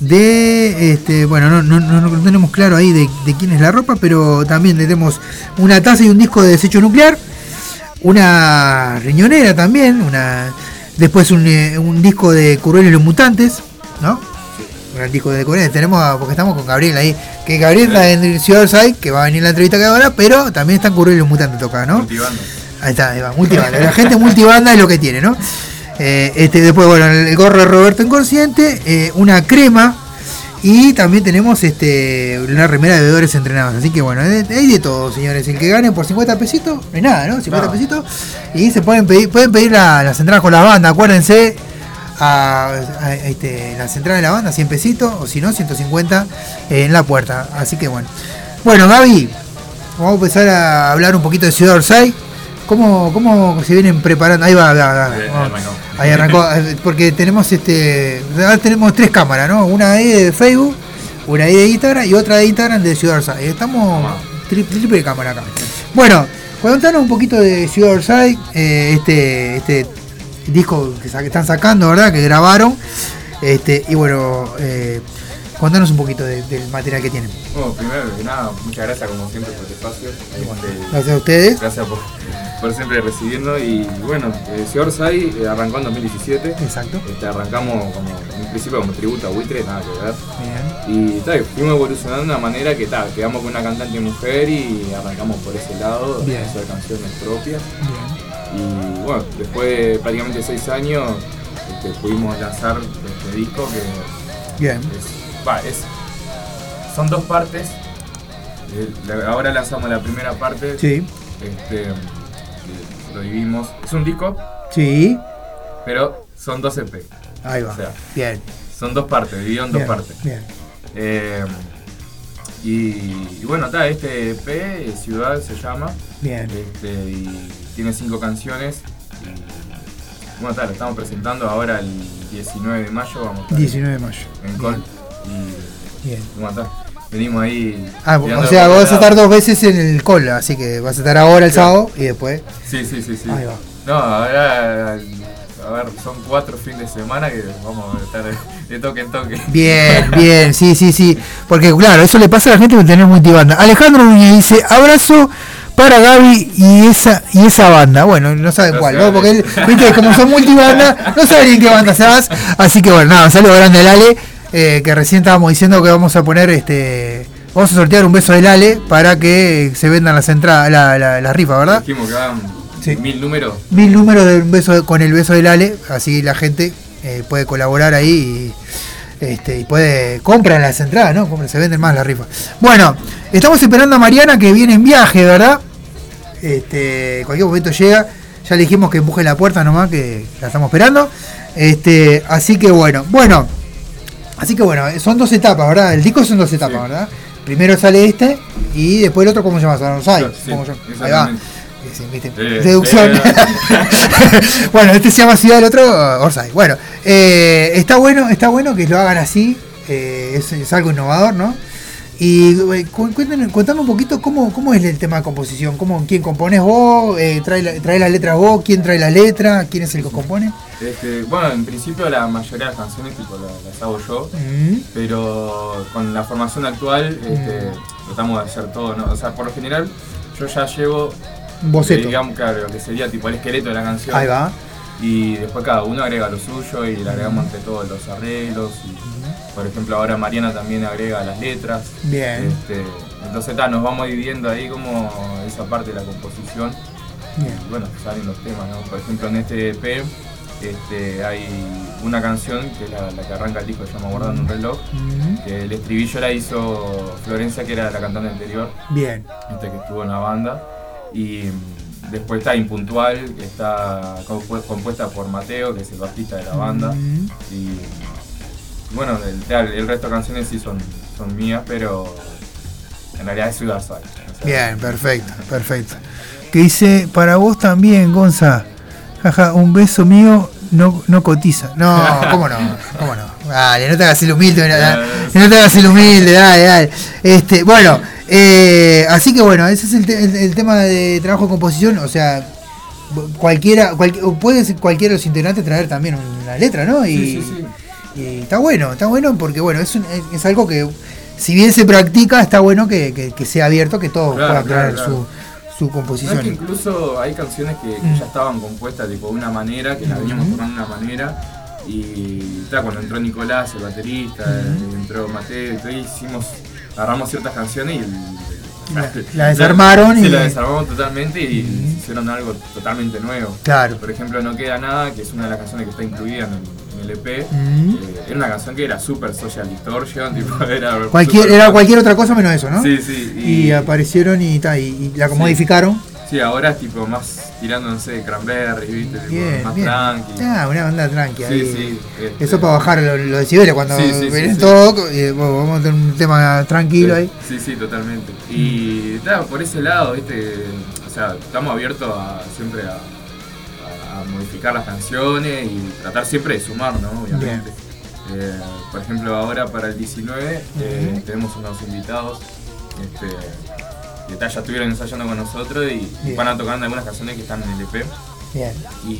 S4: de este bueno no, no, no- tenemos claro ahí de, quién es la ropa pero también tenemos una taza y un disco de desecho nuclear una riñonera también una después un, eh, un disco de Currel y los mutantes no un disco de Currel tenemos a- porque estamos con Gabriel ahí que Gabriel está en Ciudad que va a venir la entrevista que ahora pero también está Currel y los mutantes toca no Ahí está, ahí va, multibanda. La gente multibanda es lo que tiene, ¿no? Eh, este, después, bueno, el gorro de Roberto Inconsciente, eh, una crema y también tenemos este una remera de bebedores entrenados. Así que bueno, hay de todo, señores. El que gane por 50 pesitos, no hay nada, ¿no? 50
S2: No.
S4: pesitos. Y se pueden pedir, pueden pedir la- las entradas con la banda, acuérdense. A, a- este, las entradas de la banda, 100 pesitos, o si no, 150 en la puerta. Así que bueno. Bueno, Gaby, vamos a empezar a hablar un poquito de Ciudad Orsay. ¿Cómo, ¿Cómo se vienen preparando? Ahí va, va, va,
S2: arrancó.
S4: Ahí arrancó, eh, porque tenemos este. ahora tenemos tres cámaras, ¿no? Una ahí de Facebook, una ahí de Instagram y otra de Instagram de Ciudad Orsay. Estamos tri- triple cámara acá. Bueno, contanos un poquito de Ciudad Orsay, eh, este, este disco que, sa- que están sacando, ¿verdad? Que grabaron. Este, y bueno, eh, contanos un poquito de- del material que tienen.
S9: Bueno, primero que nada, muchas gracias como siempre por el espacio. Este,
S4: Gracias a ustedes.
S9: gracias por, por siempre recibirnos. Y bueno, eh, Orsay eh, arrancó en 2017.
S4: Exacto.
S9: Este, arrancamos como, en principio como tributo a Buitre, nada que ver.
S4: Bien.
S9: Y tal, fuimos evolucionando de una manera que tal, quedamos con una cantante mujer y arrancamos por ese lado,
S4: Bien.
S9: a hacer canciones propias.
S4: Bien.
S9: Y bueno, después de prácticamente seis años este, pudimos lanzar este disco que
S4: Bien.
S9: es, va, es- son dos partes. Eh, ahora lanzamos la primera parte.
S4: Sí.
S9: Este, que lo dividimos. Es un disco,
S4: Sí.
S9: pero son dos EP.
S4: Ahí va.
S9: O sea,
S4: Bien.
S9: son dos partes, dividido en dos partes.
S4: Bien.
S9: Eh, y, y bueno, está, este EP, eh, Ciudad se llama.
S4: Bien.
S9: Este, y tiene cinco canciones. Y, bueno, lo estamos presentando ahora el 19 de mayo. Vamos a estar
S4: 19 de mayo.
S9: en Col. Y
S4: Bien.
S9: bueno, venimos ahí.
S4: Ah, o sea, vas a estar dos veces en el col, así que vas a estar ahora el
S9: Claro.
S4: sábado y después.
S9: Sí, sí, sí, sí.
S4: Ahí va.
S9: No, ahora, a ver, son cuatro fines de semana que vamos a estar de toque en toque.
S4: Bien, *laughs* bien, sí, sí, sí. Porque claro, eso le pasa a la gente que tiene multibanda. Alejandro Núñez dice, abrazo para Gaby y esa y esa banda. Bueno, no sabe
S9: No
S4: cuál,
S9: sabe.
S4: ¿no? Porque él, viste, como son multibanda, no sabe ni en qué banda se vas. Así que bueno, nada, saludo grande al Ale, eh, que recién estábamos diciendo que vamos a poner este. Vamos a sortear un beso del Ale para que se vendan las entradas, la, la, la rifa, ¿verdad?
S9: Dijimos que
S4: Sí.
S9: mil números.
S4: mil números de un beso con el beso del Ale, así la gente eh, puede colaborar ahí y, este, y puede comprar las entradas, ¿no? Compran, se venden más las rifas. Bueno, estamos esperando a Mariana que viene en viaje, ¿verdad? Este, en cualquier momento llega. Ya le dijimos que empuje la puerta nomás, que la estamos esperando. Este, así que bueno, bueno. Así que bueno, son dos etapas, ¿verdad? El disco son dos etapas,
S9: Sí.
S4: ¿verdad? Primero sale este y después el otro, ¿cómo se llama? Sanosai.
S9: Sí.
S4: Ahí va.
S9: Eh,
S4: Deducción.
S9: eh. *laughs*
S4: bueno, este se llama Ciudad, el otro uh, Orsay. Bueno, eh, está bueno, está bueno que lo hagan así. es, es algo innovador, ¿no? Y cu- cuéntanos- un poquito cómo, cómo es el tema de composición. ¿Cómo, ¿Quién compones vos? Eh, trae, la- ¿Trae las letras vos? ¿Quién trae las letras? ¿Quién es el que compone?
S9: Este, bueno, en principio la mayoría de las canciones tipo, la- las hago yo,
S4: Mm,
S9: pero con la formación actual este, tratamos de hacer todo, ¿no? O sea, por lo general yo ya llevo,
S4: boceto.
S9: eh, digamos, claro, lo que sería tipo el esqueleto de la canción.
S4: Ahí va.
S9: Y después cada uno agrega lo suyo y le agregamos entre todos los arreglos. Y, por ejemplo, ahora Mariana también agrega las letras.
S4: Bien.
S9: Este, entonces ta, nos vamos dividiendo ahí como esa parte de la composición.
S4: Bien.
S9: Y bueno, salen los temas, ¿no? Por ejemplo, en este EP este, hay una canción que es la, la que arranca el disco, se llama Guardando un reloj. Que el estribillo la hizo Florencia, que era la cantante anterior
S4: Bien.
S9: este, que estuvo en la banda. Y después está Impuntual, que está compu- compuesta por Mateo, que es el bajista de la banda.
S4: Mm,
S9: Y bueno, el, el resto de canciones sí son, son mías, pero en realidad es Ciudad Sal. O sea,
S4: Bien, perfecto, perfecto. Que dice, para vos también, Gonza. Jaja, un beso mío no, no cotiza. No, *laughs* ¿cómo no? ¿Cómo no? Dale, no te hagas el humilde, dale, no te hagas el humilde, dale, dale. Este, bueno, eh, así que bueno, ese es el, te- el- el tema de trabajo de composición, o sea, cualquiera, cualquier, puede ser cualquiera de los integrantes traer también una letra, ¿no? Y,
S9: Sí, sí, sí.
S4: y está bueno, está bueno porque bueno, es, un- es algo que si bien se practica, está bueno que, que- que sea abierto, que todos
S9: Claro,
S4: puedan traer
S9: claro.
S4: su, su
S9: No,
S4: composición.
S9: es que incluso hay canciones que, que
S4: Mm.
S9: ya estaban compuestas tipo, de una manera, que las veníamos tocando de una manera. Y claro, cuando entró Nicolás, el baterista, entró Mateo, y todo, hicimos, agarramos ciertas canciones y el-
S4: La- la desarmaron
S9: Sí,
S4: y-
S9: la desarmamos totalmente y hicieron algo totalmente nuevo.
S4: Claro.
S9: Por ejemplo, No Queda Nada, que es una de las canciones que está incluida en el, el EP.
S4: Mm.
S9: eh, era una canción que era super social distortion, *laughs* tipo, era
S4: Cualquier,
S9: super-
S4: era cualquier otra cosa menos eso, ¿no?
S9: Sí, sí.
S4: Y, aparecieron y, ta, y, y la
S9: Sí.
S4: modificaron.
S9: Sí, ahora es tipo más tirando, no sé, cranberry, ¿viste? Tipo, más
S4: bien.
S9: tranqui.
S4: Ah, una banda tranqui.
S9: Sí,
S4: ahí.
S9: sí, este-
S4: Eso para bajar los lo decibeles cuando
S9: Sí, sí, sí,
S4: todo. y, bueno, vamos a tener un tema tranquilo ahí.
S9: Sí, sí, totalmente. Y por ese lado, viste, o sea, estamos abiertos a, siempre a, a- a modificar las canciones y tratar siempre de sumar, ¿no? Obviamente. Eh, por ejemplo, ahora para el 19 eh, tenemos unos invitados este, que ta, ya estuvieron ensayando con nosotros y
S4: Bien.
S9: van a tocar algunas canciones que están en el EP.
S4: Bien.
S9: Y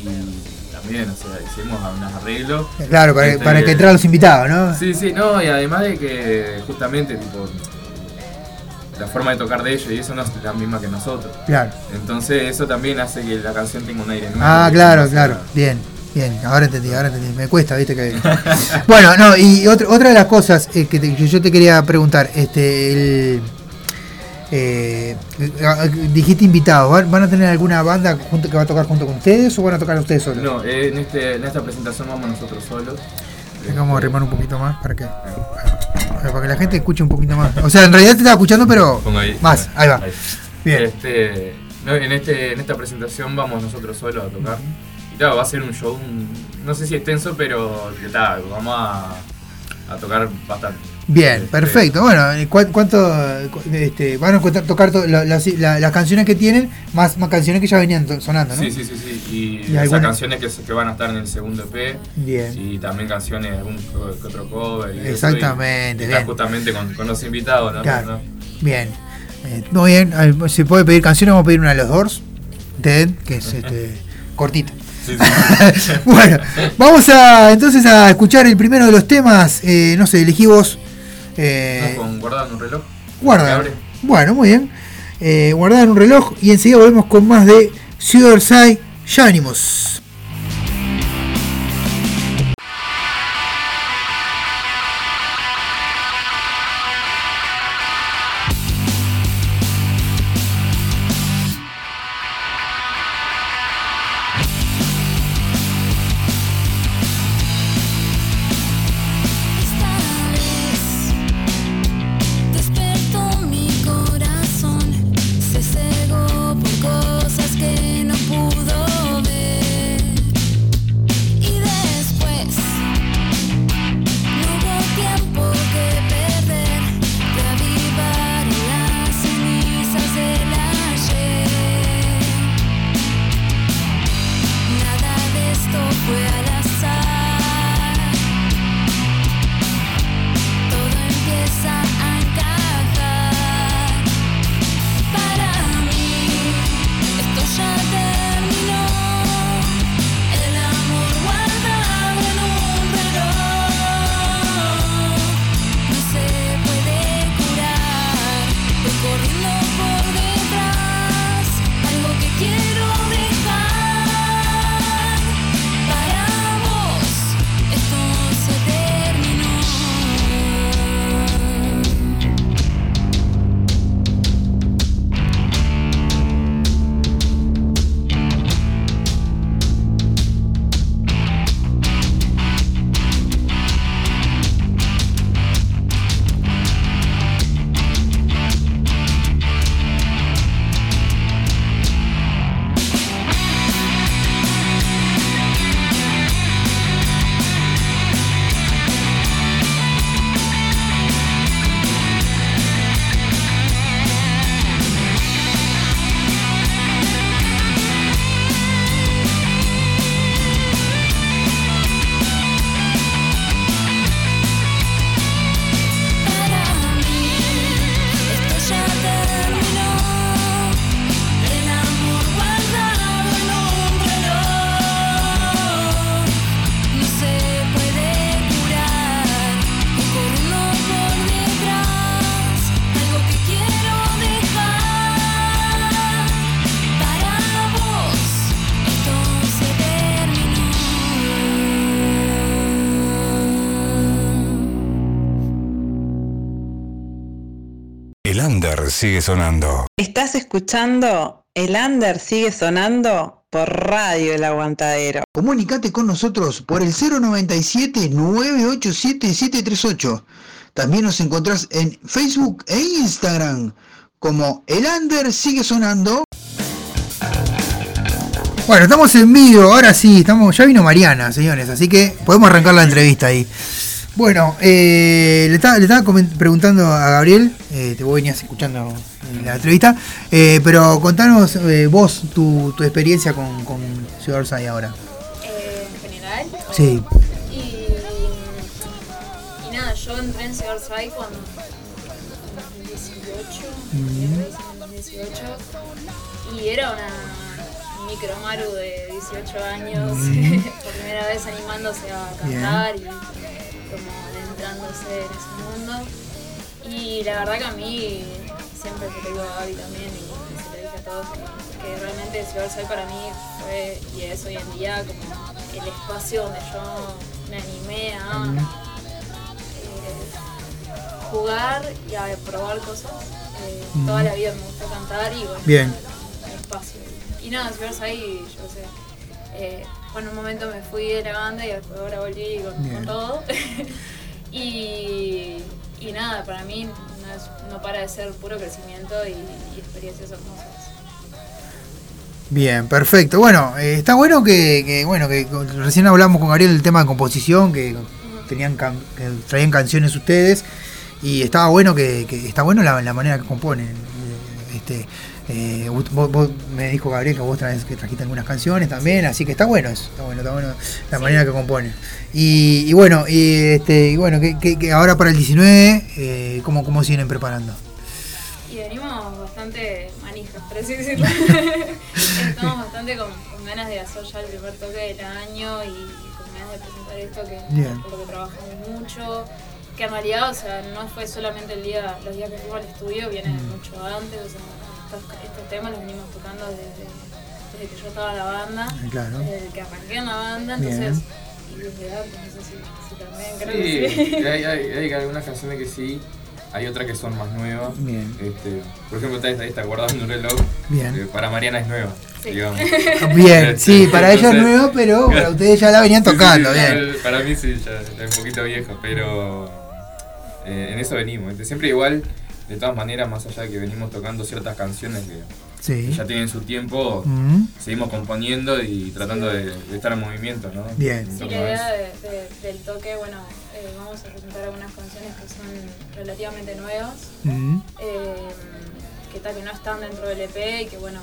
S9: también, o sea, hicimos unos arreglos.
S4: Claro, para,
S9: Este,
S4: para que traigan los invitados, ¿no?
S9: Sí, sí, no, y además de que justamente, tipo, la forma de tocar de ellos y eso no es la misma que nosotros.
S4: Claro.
S9: Entonces eso también hace que la canción tenga un aire nuevo.
S4: Ah, claro, claro. Bien, bien. Ahora entendí, ahora entendí. Me cuesta, viste que. *laughs* bueno, no, y otra, otra de las cosas eh, que, te- que yo te quería preguntar, este, el. Eh, eh, dijiste invitados, ¿van, a tener alguna banda junto, que va a tocar junto con ustedes o van a tocar ustedes solos?
S9: No, eh, en, este, en esta presentación vamos nosotros solos.
S4: Vamos a arrimar un poquito más para que, para que la gente escuche un poquito más. O sea, en realidad te estaba escuchando, pero
S9: Pongo ahí.
S4: más. Ahí va. Bien.
S9: Este, no, en, este, en esta presentación vamos nosotros solos a tocar. Y claro, va a ser un show, un- no sé si extenso, pero tal, vamos a, a tocar bastante.
S4: Bien,
S9: Este,
S4: perfecto. Bueno, ¿cu- ¿cuánto cu- este, van a tocar to- la- las- la- las canciones que tienen, más, más canciones que ya venían sonando, ¿no?
S9: Sí, sí, sí, sí. Y,
S4: ¿Y
S9: esas canciones que, se- que van a estar en el segundo EP.
S4: Bien.
S9: Y también canciones, algún co- que otro cover. y
S4: Exactamente,
S9: y
S4: bien.
S9: estar justamente con, con los invitados, ¿no?
S4: Claro.
S9: ¿No?
S4: Bien. Eh, muy bien. Se puede pedir canciones, vamos a pedir una de los Doors, Dead, que es *laughs* este, cortita.
S9: Sí, sí. *laughs*
S4: bueno, vamos a entonces a escuchar el primero de los temas. eh, no sé, elegí vos. Eh,
S9: ¿No? Con guardando un reloj.
S4: Guarda. Bueno, muy bien. Eh, guardar un reloj y enseguida volvemos con más de Suicide Animus.
S10: Esta
S3: under sigue sonando.
S5: Estás escuchando El Under sigue sonando por Radio El Aguantadero.
S4: Comunicate con nosotros por el 097-987-738. También nos encontrás en Facebook e Instagram como El Under sigue sonando. Bueno, estamos en vivo, ahora sí, estamos, ya vino Mariana, señores, así que podemos arrancar la entrevista ahí. Bueno, eh, le, estaba, le estaba preguntando a Gabriel, eh, te vos venías escuchando la entrevista, eh, pero contanos eh, vos tu, tu experiencia con, con Ciudad Orsay ahora.
S11: En general.
S4: Sí.
S11: Y, y nada, yo entré en Ciudad Orsay cuando en 2018,
S4: Mm.
S11: en 2018, y era una micro Maru de 18 años,
S4: Mm. *laughs*
S11: por primera vez animándose a cantar y como adentrándose en ese mundo. Y la verdad que a mí, siempre se lo digo a Gaby también y se lo dije a todos, que, realmente Ciudad Orsay para mí fue y es hoy en día como el espacio donde yo me animé a eh, jugar y a probar cosas. Eh,
S4: Mm.
S11: Toda la vida me gustó cantar y bueno,
S4: Bien.
S11: el espacio. Y nada, Ciudad Orsay, yo sé. Eh, bueno, en un momento me fui de la banda y ahora volví con, todo. *laughs* y, y nada, para mí no, es- no para de ser puro crecimiento y, y experiencias hermosas.
S4: Bien, perfecto. Bueno, eh, está bueno que, que, bueno que recién hablamos con Gabriel del tema de composición, que tenían can- que traían canciones ustedes y estaba bueno que, que está bueno la, la manera que componen. eh, Este, eh, vos, vos- me dijo Gabriel que vos traes, que trajiste algunas canciones también, así que está bueno eso, está bueno, está bueno la manera que componen. Y, y bueno, y este, y bueno, que, que- que ahora para el 19, eh, ¿cómo, cómo siguen preparando?
S11: Y venimos bastante manijas, por así decirlo. *laughs* Estamos bastante con, con ganas de hacer ya el primer toque del año y con ganas de presentar esto que
S4: Bien.
S11: por lo que trabajamos mucho. Que en realidad, o sea, no fue solamente el día, los días que fuimos al estudio, vienen
S4: Mm.
S11: mucho antes, o sea, estos, estos temas los venimos tocando desde, desde que yo estaba en la banda,
S4: Claro.
S11: desde que arranqué en la banda,
S4: Bien.
S11: entonces, y desde antes, no sé si, si también, creo
S9: Sí,
S11: que sí.
S9: hay, hay, hay algunas canciones que sí, hay otras que son más nuevas.
S4: Bien.
S9: Este, por ejemplo, está esta, esta guardando un reloj.
S4: Bien.
S9: que para Mariana es nueva,
S11: Sí.
S9: digamos. *laughs*
S4: Bien, sí, para ella es nuevo, pero *laughs* para ustedes ya la venían
S9: sí,
S4: tocando,
S9: sí,
S4: bien.
S9: Para mí sí, ya está un poquito vieja, pero eh, en eso venimos. Siempre igual, de todas maneras, más allá de que venimos tocando ciertas canciones que,
S4: Sí.
S9: que ya tienen su tiempo,
S4: Mm.
S9: seguimos componiendo y tratando de, de estar en movimiento, ¿no?
S4: Bien.
S9: En
S11: Sí, la idea
S9: eso.
S11: de- de- del toque, bueno, eh, vamos a presentar algunas canciones que son relativamente nuevas,
S4: Mm.
S11: eh, que tal que no están dentro del EP y que bueno,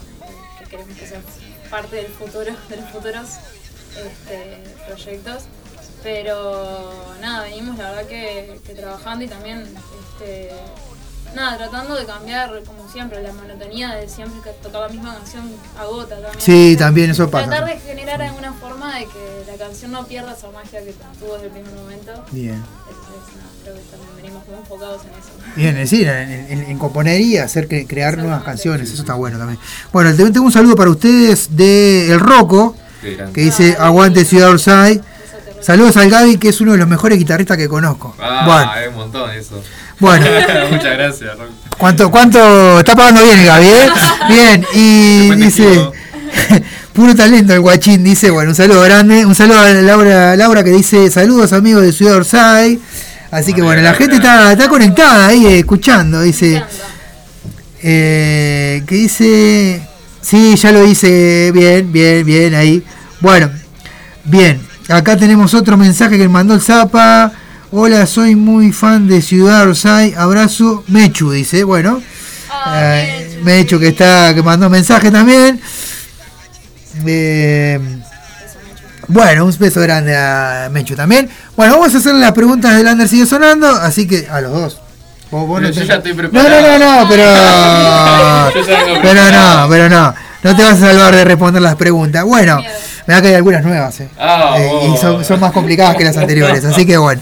S11: que queremos que sean parte del futuro, *laughs* de los futuros este, proyectos. Pero nada, venimos la verdad que, que trabajando y también este, nada, tratando de cambiar como siempre, la monotonía de siempre que tocar la misma canción agota también.
S4: Sí, también eso pasa.
S11: Tratar de generar alguna forma de que la canción no pierda esa magia que tuvo desde el primer momento.
S4: Bien.
S11: Entonces, nada, creo que también venimos muy enfocados en eso.
S4: Bien, es decir, en, en- en componer y hacer que, crear nuevas canciones, eso está bueno también. Bueno, te- tengo un saludo para ustedes de El Roco, que dice Aguante Ciudad Orsay. Saludos al Gaby, que es uno de los mejores guitarristas que conozco.
S9: Ah,
S4: Bueno,
S9: es un montón eso.
S4: Bueno. *laughs*
S9: Muchas gracias.
S4: ¿cuánto, ¿cuánto está pagando bien Gaby? eh? Bien, y dice, *laughs* puro talento el guachín, dice, bueno, un saludo grande, un saludo a Laura, Laura que dice, saludos amigos de Ciudad Orsay. Así que bueno, la gente está, está conectada ahí, eh, escuchando, dice, eh, que dice, sí, ya lo hice, bien, bien, bien, ahí. Bueno, bien, acá tenemos otro mensaje que mandó el Zapa. Hola, soy muy fan de Ciudad Orsay. Abrazo, Mechu, dice. Bueno, eh, Mechu que está, que mandó mensaje también. Eh, bueno, un beso grande a Mechu también. Bueno, vamos a hacer las preguntas del Under sigue sonando, así que a los dos. Vos- vos
S9: Pero
S4: no
S9: yo
S4: te-
S9: ya estoy
S4: no, no, no, no, pero. *laughs* Pero no, pero no. No te vas a salvar de responder las preguntas. Bueno, me da que hay algunas nuevas, eh.
S9: Ah,
S4: Eh, y son, son más complicadas que las *laughs* anteriores, así que bueno.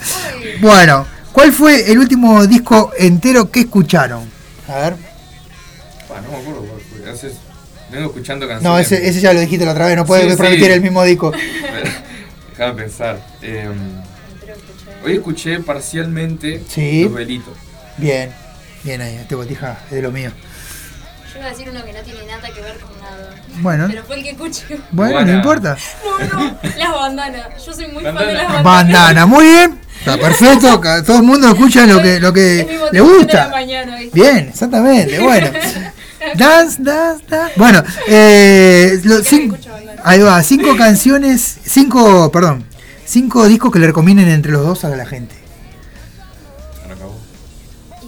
S4: Bueno, ¿cuál fue el último disco entero que escucharon? A ver.
S9: Ah, no me acuerdo. Hace- Vengo escuchando canciones.
S4: No, ese, ese ya lo dijiste la otra vez, no puedes
S9: Sí, sí.
S4: prometer el mismo disco. *laughs*
S9: Déjame pensar. Eh, hoy escuché parcialmente
S4: Sí.
S9: Los Velitos.
S4: Bien, Bien ahí, este botija es de lo mío.
S11: Yo iba a decir uno que no tiene nada que ver con nada.
S4: Bueno.
S11: Pero fue el que escuché.
S4: Bueno, no importa.
S11: No, no, las bandanas. Yo soy muy fan de
S9: Bandana.
S11: las bandanas.
S4: Bandana, muy bien. Está perfecto, *laughs* todo el mundo escucha lo que, lo que le
S11: motivación de la
S4: gusta.
S11: mañana.
S4: Bien, exactamente, bueno. Dance, dance, dance. Bueno, eh, lo- ahí va, cinco canciones, cinco, perdón, cinco discos que le recomienden entre los dos a la gente.
S9: Ahora acabó.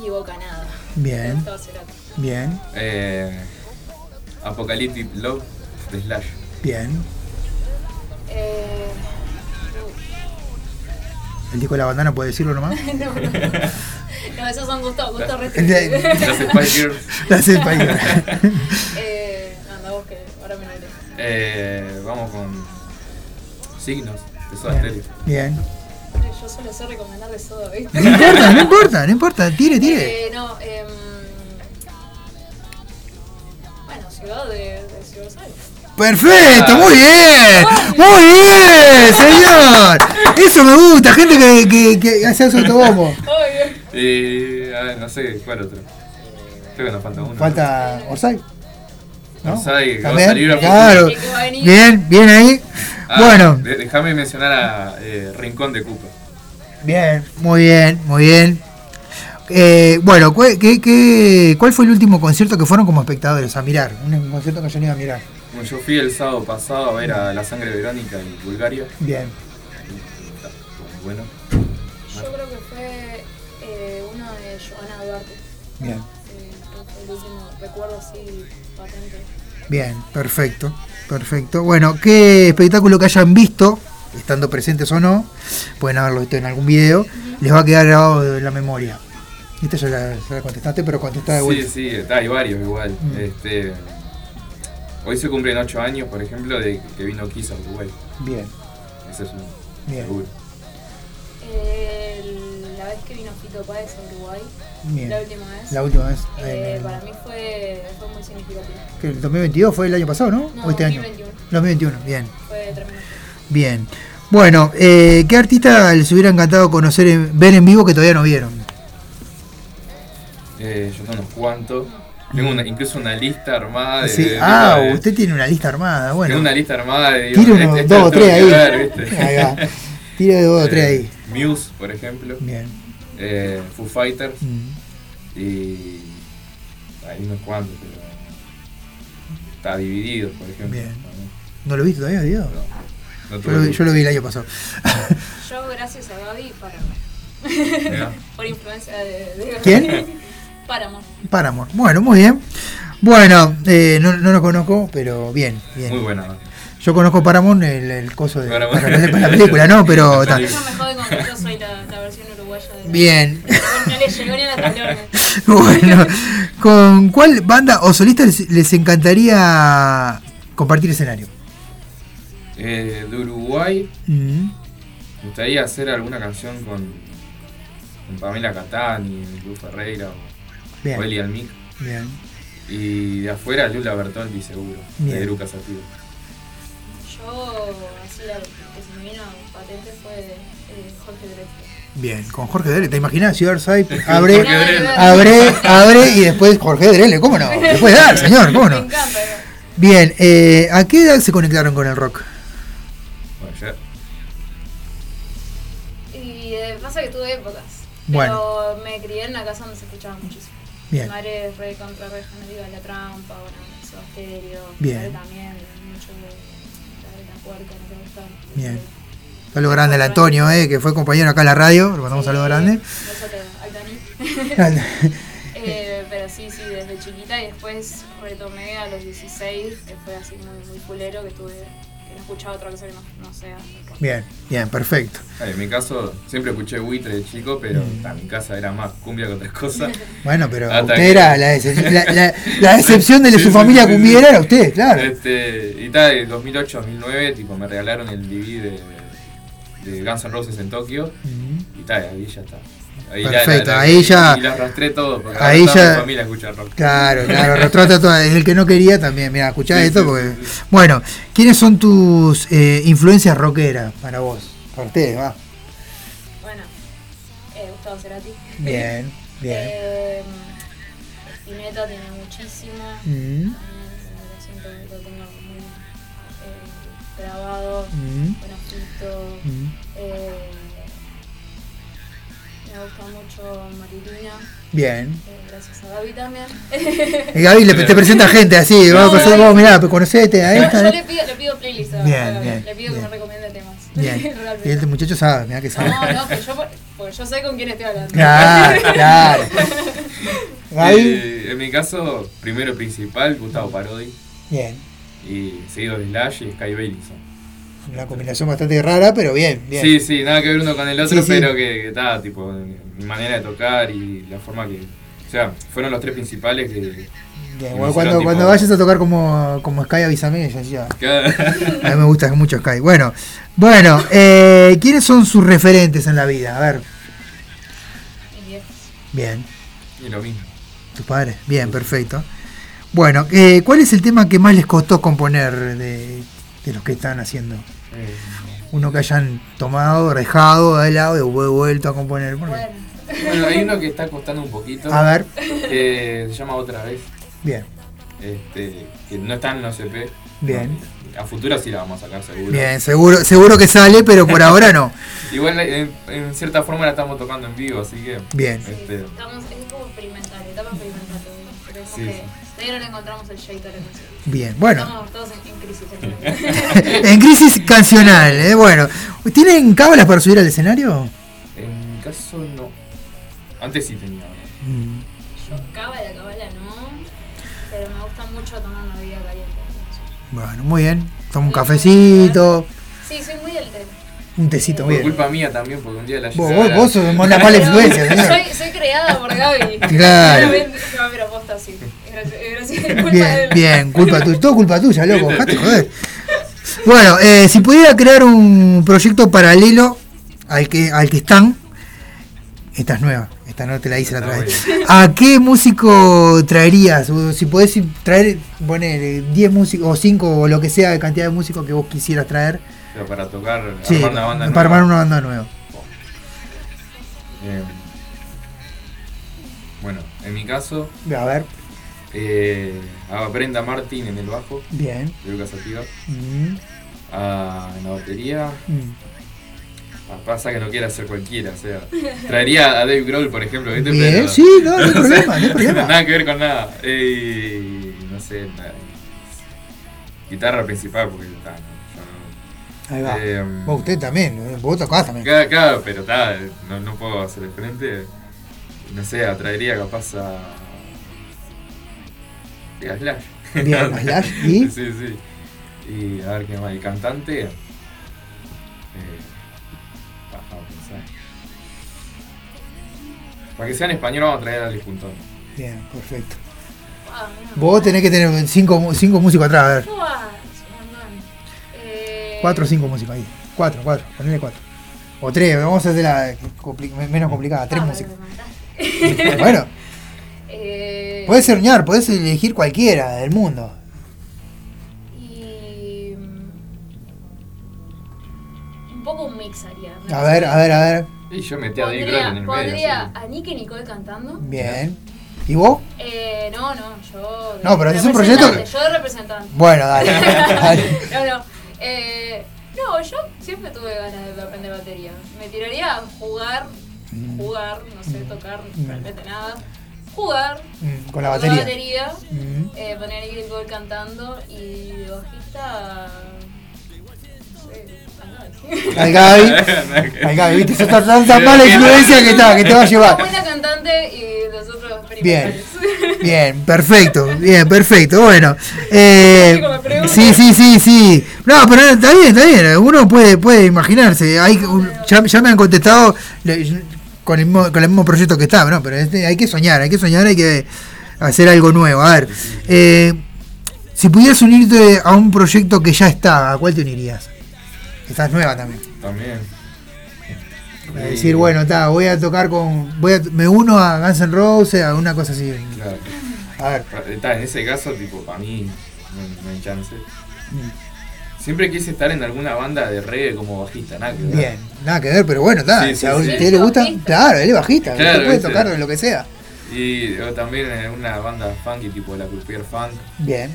S11: Y Bocanada.
S4: Bien,
S11: Gustavo Cerati.
S4: Bien,
S9: Eh, Apocalyptic Love de Slash.
S4: bien.
S11: Eh,
S4: El disco de la bandana, ¿puede decirlo nomás? *laughs*
S11: no, no. No, esos son gustos,
S4: de-
S11: restrictivos. *laughs*
S9: Las Spice Girls.
S4: La cepa ahí.
S11: eh, anda vos que ahora me lo.
S9: Eh, vamos con Signos de Soda Stereo.
S4: Bien.
S11: Yo solo sé recomendar de soda, ¿viste?
S4: No importa, no importa, no importa, tire, tire.
S11: Eh, no, em, bueno, ciudad de, de Ciudad.
S4: Perfecto, muy bien, muy bien, señor. Eso me gusta, gente que, que, que hace autobombo.
S11: Obvio.
S9: Y. a ver, no sé, ¿cuál otro? Creo que nos falta uno.
S4: Falta Orsay. ¿no?
S9: Orsay, que va a salir a
S4: claro. Bien, bien ahí.
S9: Ah,
S4: Bueno,
S9: Déjame mencionar a eh, Rincón de Cupa.
S4: bien, muy bien, muy bien. Eh, bueno, ¿cuál, qué, qué- cuál fue el último concierto que fueron como espectadores a mirar? Un concierto que yo no iba a mirar.
S9: Bueno, yo fui el sábado pasado a ver a La Sangre Verónica en Bulgaria.
S4: Bien,
S9: bueno.
S11: Yo creo que fue eh, uno de Joana Duarte.
S4: bien,
S11: el último recuerdo así patente.
S4: bien, perfecto, perfecto. Bueno, ¿qué espectáculo que hayan visto, estando presentes o no, pueden haberlo visto en algún video, les va a quedar grabado en la memoria? Esta ya la, ya la contestaste, pero contestá de
S9: Sí,
S4: vuelta.
S9: sí, está, hay varios igual.
S4: Mm.
S9: Este, hoy se cumplen 8 años, por ejemplo, de que vino Kiss a Uruguay.
S4: Bien,
S9: Ese es un
S4: Bien.
S9: seguro.
S11: Eh, la vez que vino Fito Páez a Uruguay,
S4: bien.
S11: la última vez,
S4: La última vez.
S11: eh,
S4: en-
S11: para mí fue, fue muy significativo.
S4: que el 2022 fue el año pasado, ¿no?
S11: No,
S4: ¿O este año?
S11: 2021.
S4: 2021, bien,
S11: Fue tremendo.
S4: bien. Bueno, eh, ¿qué artista les hubiera encantado conocer, en- ver en vivo que todavía no vieron?
S9: Eh, yo tengo unos cuantos. Tengo una- incluso una lista armada de.
S4: Sí,
S9: de-
S4: Ah,
S9: de-
S4: usted tiene una lista armada, bueno.
S9: Tengo una lista armada de.
S4: Tire
S9: digo,
S4: unos
S9: este-
S4: dos o tres ahí.
S9: ver, *laughs* ¿viste?
S4: Ahí va. Dos o *laughs* tres
S9: Eh,
S4: ahí.
S9: Muse, por ejemplo.
S4: Bien.
S9: Eh, Foo Fighters.
S4: Mm.
S9: Y. Hay unos cuantos, pero. Está dividido, por ejemplo.
S4: Bien. ¿No lo viste todavía, Diego?
S9: No, no
S4: Yo lo, vi,
S9: tuve-
S4: yo lo vi el año pasado.
S11: Yo, gracias a Gaby, para. *laughs* Por influencia de, de
S4: ¿Quién?
S11: Paramore.
S4: Paramore. Bueno, muy bien. Bueno, eh, no, no lo conozco, pero bien, bien.
S9: Muy buena.
S4: Yo conozco Paramore, el, el coso de para, para la película, ¿no? Pero *laughs*
S11: me joden con que yo soy la, la versión uruguaya de
S4: bien. *laughs*
S11: No les llegó ni a la tablones. *laughs*
S4: Bueno, ¿con cuál banda o solista les, les encantaría compartir escenario?
S9: Eh, de Uruguay,
S4: Mm,
S9: me gustaría hacer alguna canción con, con Pamela Catani, Luz Ferreira o,
S4: Bien.
S9: Eli Almic.
S4: Bien.
S9: Y de afuera Lula Bertoldi seguro,
S4: Bien.
S9: de Sativa.
S11: Yo, así, la que se me vino patente fue eh, Jorge Drexler.
S4: Bien, con Jorge Drele, ¿te imaginas? Ciudad *laughs* Orsay, abre, abre, *laughs* abre y después Jorge Drele, ¿cómo no? *laughs* Puede dar, señor, ¿cómo
S11: Me
S4: no?
S11: encanta.
S4: Bien, eh, ¿a qué edad se conectaron con el rock?
S11: Y eh, pasa que tuve épocas.
S4: Bueno.
S11: Pero me crié en una casa donde se escuchaba muchísimo.
S4: Bien.
S11: Es re contra re de la trampa, bueno, Soda Stereo.
S4: Bien.
S11: También, mucho de, la puerca, no te gusta.
S4: Bien. Saludo grande al Antonio, eh, que fue compañero acá en la radio, le mandamos un saludo grande.
S11: Besote al.
S4: Grande. *laughs*
S11: Eh, pero sí, sí, desde chiquita y después retomé a los 16, que fue así muy, muy culero, que tuve, escuchaba otra cosa que no, no sea.
S4: Bien, bien, perfecto.
S9: Ah, en mi caso siempre escuché buitre de chico, pero
S4: Mm.
S9: ta, mi casa era más cumbia que otras cosas. *laughs*
S4: Bueno, pero
S9: Hasta
S4: usted
S9: que-
S4: era la, excep- la, la- la excepción de
S9: Sí,
S4: su
S9: sí,
S4: familia
S9: sí, sí.
S4: cumbiera, era usted, claro.
S9: Este, y tal, en 2008-2009, tipo, me regalaron el DVD de, de Guns N' Roses en Tokio.
S4: Mm.
S9: Y tal, ahí ya está. Ahí
S4: Perfecto, ahí
S9: y-
S4: ya-
S9: Y la arrastré todo, porque
S4: ahí ya-
S9: mi familia escucha rock.
S4: Claro, claro, retrata todo. El que no quería también, mira, escuchá
S9: Sí,
S4: esto
S9: sí,
S4: porque.
S9: sí, sí.
S4: Bueno, ¿quiénes son tus eh, influencias rockeras para vos? Para ustedes, va.
S11: Bueno, eh, Gustavo Cerati.
S4: Bien, *laughs* bien.
S11: Eh, Spinetta tiene muchísimo.
S4: Mm.
S11: Lo siento que lo tengo muy eh, grabado.
S4: Mm.
S11: Buenafito.
S4: Mm.
S11: Eh, me gusta mucho Marilina.
S4: Bien.
S11: eh, gracias a Gaby también.
S4: Y Gaby le, te presenta gente así, vamos, a pasar- vamos, mirá, conocete a esta.
S11: yo
S4: ¿eh?
S11: le pido, le pido playlist a,
S4: Bien,
S11: Gaby.
S4: bien,
S11: Le pido que
S4: bien.
S11: me recomiende temas.
S4: Bien.
S11: Realmente. *laughs*
S4: Y este muchacho sabe, mira que sabe.
S11: No, no, que yo, porque yo sé con quién estoy hablando.
S4: Claro, claro. *laughs* Gaby,
S9: Eh, en mi caso, primero principal, Gustavo Parodi.
S4: bien.
S9: Y seguido de Slash y Sky Bailinson.
S4: Una combinación bastante rara, pero bien, bien.
S9: Sí, sí, nada que ver uno con el otro,
S4: Sí, sí.
S9: pero que está, tipo, mi manera de tocar y la forma que. O sea, fueron los tres principales que.
S4: Bien, cuando, vayas a tocar como, como Sky, avísame. Ya, ya. *laughs* A mí me gusta mucho Sky. Bueno, bueno eh, ¿quiénes son sus referentes en la vida? A ver, bien.
S9: y lo mismo.
S4: ¿Tus padres? Bien, perfecto. Bueno, eh, ¿cuál es el tema que más les costó componer de, de los que están haciendo?
S9: Eh,
S4: Uno que hayan tomado, dejado de lado y vu- vuelto a componer. Bueno,
S9: hay uno que está costando un poquito.
S4: A ver.
S9: Que se llama Otra vez.
S4: Bien,
S9: Este, que no está en los EP.
S4: bien.
S9: A futuro sí la vamos a sacar seguro.
S4: Bien, seguro, seguro que sale, pero por ahora no. *laughs*
S9: Igual en, en cierta forma la estamos tocando en vivo, así que.
S4: Bien.
S9: Este,
S11: estamos, es como experimental, etapa experimental.
S9: Sí,
S11: que
S9: sí.
S11: Todavía no le encontramos el shade a la canción.
S4: Bien, bueno.
S11: Estamos todos en, en crisis.
S4: En *laughs* crisis cancional, eh, bueno. ¿Tienen cábalas para subir al escenario?
S9: en mi caso no. Antes sí tenía.
S4: Mm,
S11: Yo cábala, cábala no, pero me gusta mucho tomar una bebida caliente.
S4: Bueno, muy bien. Toma un cafecito,
S11: Sí, soy muy del té.
S4: Un tecito,
S9: Por
S4: bien.
S9: culpa mía también, porque un día la
S4: Vos, vos, vos sos una mala influencia, *laughs* señor.
S11: Soy, soy creada por Gaby. *laughs*
S4: Claro.
S11: No, pero sí. Gracias, es culpa de
S4: Bien,
S11: él.
S4: bien, culpa tuya, todo culpa tuya, loco, *laughs* dejate joder. Bueno, eh, si pudiera crear un proyecto paralelo al que, al que están, esta es nueva, esta no te la hice la otra vez. ¿A qué músico traerías? O si podés ir- traer, poner 10 músicos o 5 o lo que sea de cantidad de músicos que vos quisieras traer,
S9: Pero para tocar,
S4: sí,
S9: armar una banda
S4: para
S9: nueva.
S4: armar una banda nueva.
S9: Eh, bueno, en mi caso,
S4: A ver,
S9: eh, a Brenda Martin en el bajo,
S4: bien.
S9: de Lucas Sativa.
S4: Mm,
S9: A, en la batería,
S4: mm.
S9: pasa que no quiere hacer cualquiera, o sea, traería a Dave Grohl, por ejemplo, ¿viste?
S4: Bien,
S9: Pero-
S4: sí, no, no hay problema, no hay *laughs* problema.
S9: nada que ver con nada. Eh, no sé, nada. guitarra principal, porque está,
S4: Ahí va.
S9: Eh,
S4: Vos, usted también, vos tocás también.
S9: Claro, claro, pero está, no, no puedo hacer el frente. No sé, atraería capaz a. a Slash.
S4: Bien, a *laughs* Slash, ¿y?
S9: Sí, sí. Y a ver qué más. El cantante. Eh, vamos a pensar. Para que sea en español, vamos a traer a Alex Puntón.
S4: Bien, perfecto. Vos tenés que tener 5 cinco músicos atrás, a ver. 4 o 5 músicos ahí. 4, 4, ponele 4. O 3, vamos a hacer la compli- menos complicada, 3
S11: ah,
S4: músicos.
S11: mataste.
S4: Bueno, *laughs*
S11: Eh,
S4: podés soñar, podés elegir cualquiera del mundo.
S11: Y. mm, Un poco un mix haría. ¿no?
S4: A ver, a ver, a ver.
S9: Y yo metí a Dave Grohl
S11: Pondría,
S9: en el medio.
S11: pondría
S9: así
S11: a Nick y Nicole cantando.
S4: Bien. ¿Y vos?
S11: Eh, no, no, yo.
S4: No, pero es un proyecto
S11: Yo de representante.
S4: Bueno, dale. *laughs* dale.
S11: no, no. Eh, no, yo siempre tuve ganas de aprender batería. Me tiraría a jugar,
S4: Mm.
S11: jugar, no sé tocar realmente nada. Jugar
S4: Mm, Con la
S11: con
S4: batería.
S11: batería
S4: Mm.
S11: eh, poner a Nick Nicole cantando y de bajista.
S4: Al. Gaby. *laughs* *laughs* Al Gaby, viste, sos tan, tan, mala influencia que, está, que te va a
S11: Una
S4: llevar.
S11: buena cantante y los otros
S4: Bien. *laughs* bien, perfecto, bien, perfecto. Bueno, eh,
S11: Chico, me pregunto.
S4: sí, sí, sí, sí. No, pero está bien, está bien. Uno puede, puede imaginarse. Hay, un- ya, ya me han contestado le- con el, mismo, con el mismo proyecto que está, ¿no? Pero este, hay que soñar, hay que soñar, hay que hacer algo nuevo. A ver, eh, si pudieras unirte a un proyecto que ya está, ¿a cuál te unirías? Estás nueva también.
S9: También.
S4: Para decir, bueno, está, voy a tocar con. Voy a, me uno a Guns N' Roses, a una cosa así.
S9: Claro.
S4: A ver.
S9: Está, en ese caso, tipo, para mí, no, no hay chance.
S4: Mm.
S9: Siempre quise estar en alguna banda de reggae como bajista, nada que ver.
S4: Bien, nada que ver, pero bueno, está.
S9: Sí,
S4: si a
S9: sí, sí.
S4: usted le gusta, claro, él es bajista,
S9: Claro,
S4: usted puede
S9: ¿viste?
S4: tocar lo que sea.
S9: Y o también eh, una banda funky tipo la Croupier Funk,
S4: Bien,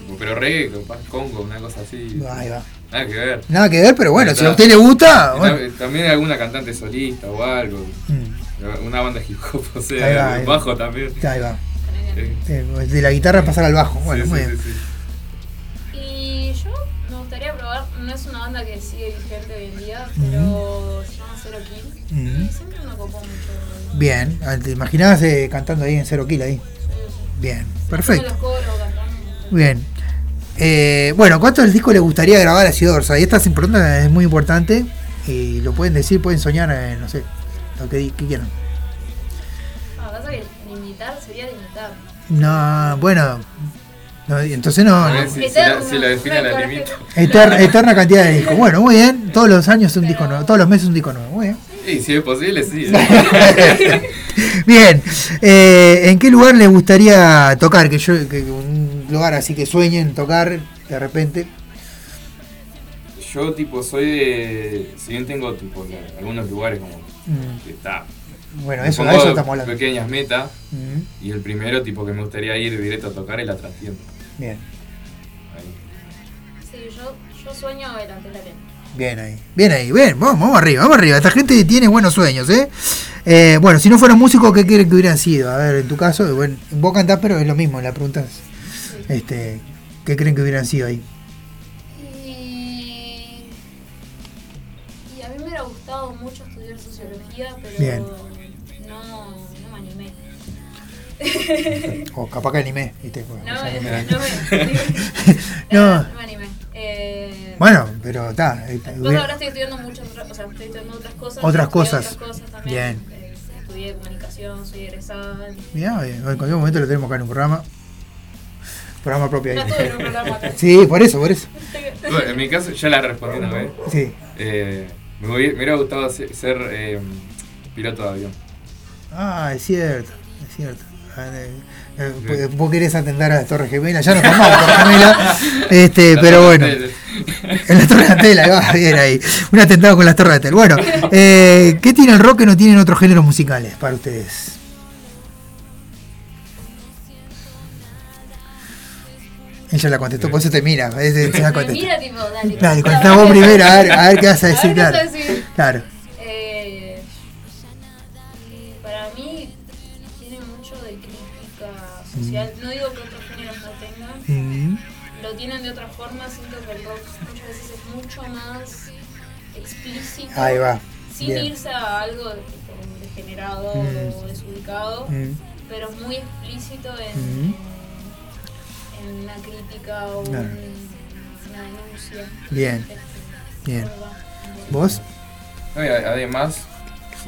S9: tipo, pero reggae, capaz Congo, una cosa así.
S4: ahí va.
S9: Nada que ver.
S4: Nada que ver, pero bueno, si a usted le gusta, bueno.
S9: tam- También alguna cantante solista o algo.
S4: Mm,
S9: Una banda hip hop, *laughs* o
S4: Ahí
S9: sea,
S4: va, ahí va.
S9: bajo también.
S4: ahí va.
S9: Sí.
S4: Eh, De la guitarra pasar al bajo. Bueno,
S9: Sí,
S4: muy
S9: sí,
S4: bien.
S9: sí, sí.
S11: Y yo me gustaría probar, no es una banda que sigue vigente hoy en día, pero se llama Zero Kill.
S4: Ujú.
S11: Y siempre me copó mucho.
S4: Bien, ah, te imaginabas eh, cantando ahí en Zero Kill ahí. Bien, perfecto.
S11: Los coros, cantando.
S4: Bien. Eh, bueno, ¿cuántos discos le gustaría grabar a Ciudad Orsa? Y esta es importante, es muy importante. Y lo pueden decir, pueden soñar, eh, no sé, lo que, di- que quieran.
S11: Ah, pasa que limitar sería limitar.
S4: No, bueno, no, entonces no. No.
S9: si, si la, si la define la limita.
S4: Eter- eterna cantidad de discos. Bueno, muy bien. Todos los años un disco nuevo, todos los meses un disco nuevo. Muy bien.
S9: Y si es posible, sí. *laughs*
S4: Bien. Eh, ¿En qué lugar les gustaría tocar? Que yo, que un lugar así que sueñen tocar de repente.
S9: Yo tipo soy de. Si bien tengo tipo algunos lugares como
S4: Mm.
S9: que está.
S4: Bueno, eso, a eso estamos hablando.
S9: Pequeñas metas.
S4: Mm,
S9: Y el primero tipo que me gustaría ir directo a tocar es la trastienda.
S4: Bien,
S11: Sí, yo, yo sueño de la
S4: bien ahí. Bien ahí, bien, vamos, vamos arriba, vamos arriba. Esta gente tiene buenos sueños, ¿eh? Eh, bueno, si no fueran músicos, ¿qué quieren que hubieran sido? A ver, en tu caso, bueno, vos cantás, pero es lo mismo, la pregunta es, este, ¿qué creen que hubieran sido ahí?
S11: Y, y a mí me hubiera gustado mucho estudiar sociología, pero
S4: Bien.
S11: no, no me animé.
S4: O capaz que animé, ¿viste? Pues,
S11: No
S4: o sea,
S11: me, no me, *laughs*
S4: No.
S11: no me animé. Eh,
S4: Bueno, pero está. eh,
S11: ahora estoy estudiando muchas otras, o sea, estoy estudiando otras cosas.
S4: Otras cosas.
S11: Otras cosas también.
S4: Bien.
S11: Eh, estudié comunicación, soy egresada.
S4: Mirá, eh, en cualquier momento lo tenemos acá en un programa. Programa propio ahí. Sí, por eso, por eso.
S9: Bueno, en mi caso, ya la respondí una vez.
S4: Sí.
S9: Eh, me, hubiera- me hubiera gustado se- ser eh, piloto de avión.
S4: Ah, es cierto, es cierto. Ah, eh, eh, vos- Vos querés atender a las Torres Gemelas, ya no estamos en Torres Gemelas, este,
S9: La
S4: pero
S9: Torre
S4: bueno.
S9: Antel. *laughs*
S4: En la Torre de Antel, va, bien ahí. Un atentado con las Torres de Antel. Bueno, eh, ¿qué tiene el rock que no tienen otros géneros musicales para ustedes? Ella la contestó, por eso te mira. es- la
S11: Me mira tipo, dale.
S4: Dale, contestá vos primero, a ver, a ver qué vas a decir,
S11: ver
S4: claro.
S11: Eh, para mí tiene mucho de crítica social. No digo que otros géneros no tengan,
S4: Mm,
S11: lo tienen de otra forma. Siento que el rock muchas veces es mucho más explícito.
S4: Ahí va,
S11: Sin
S4: bien.
S11: irse a algo de tipo degenerado
S4: Mm.
S11: o desubicado.
S4: Mm.
S11: Pero es muy explícito en,
S4: Mm.
S11: en una crítica o
S4: Claro.
S11: un- una denuncia.
S4: Bien, bien. ¿Vos?
S9: No, y a- además,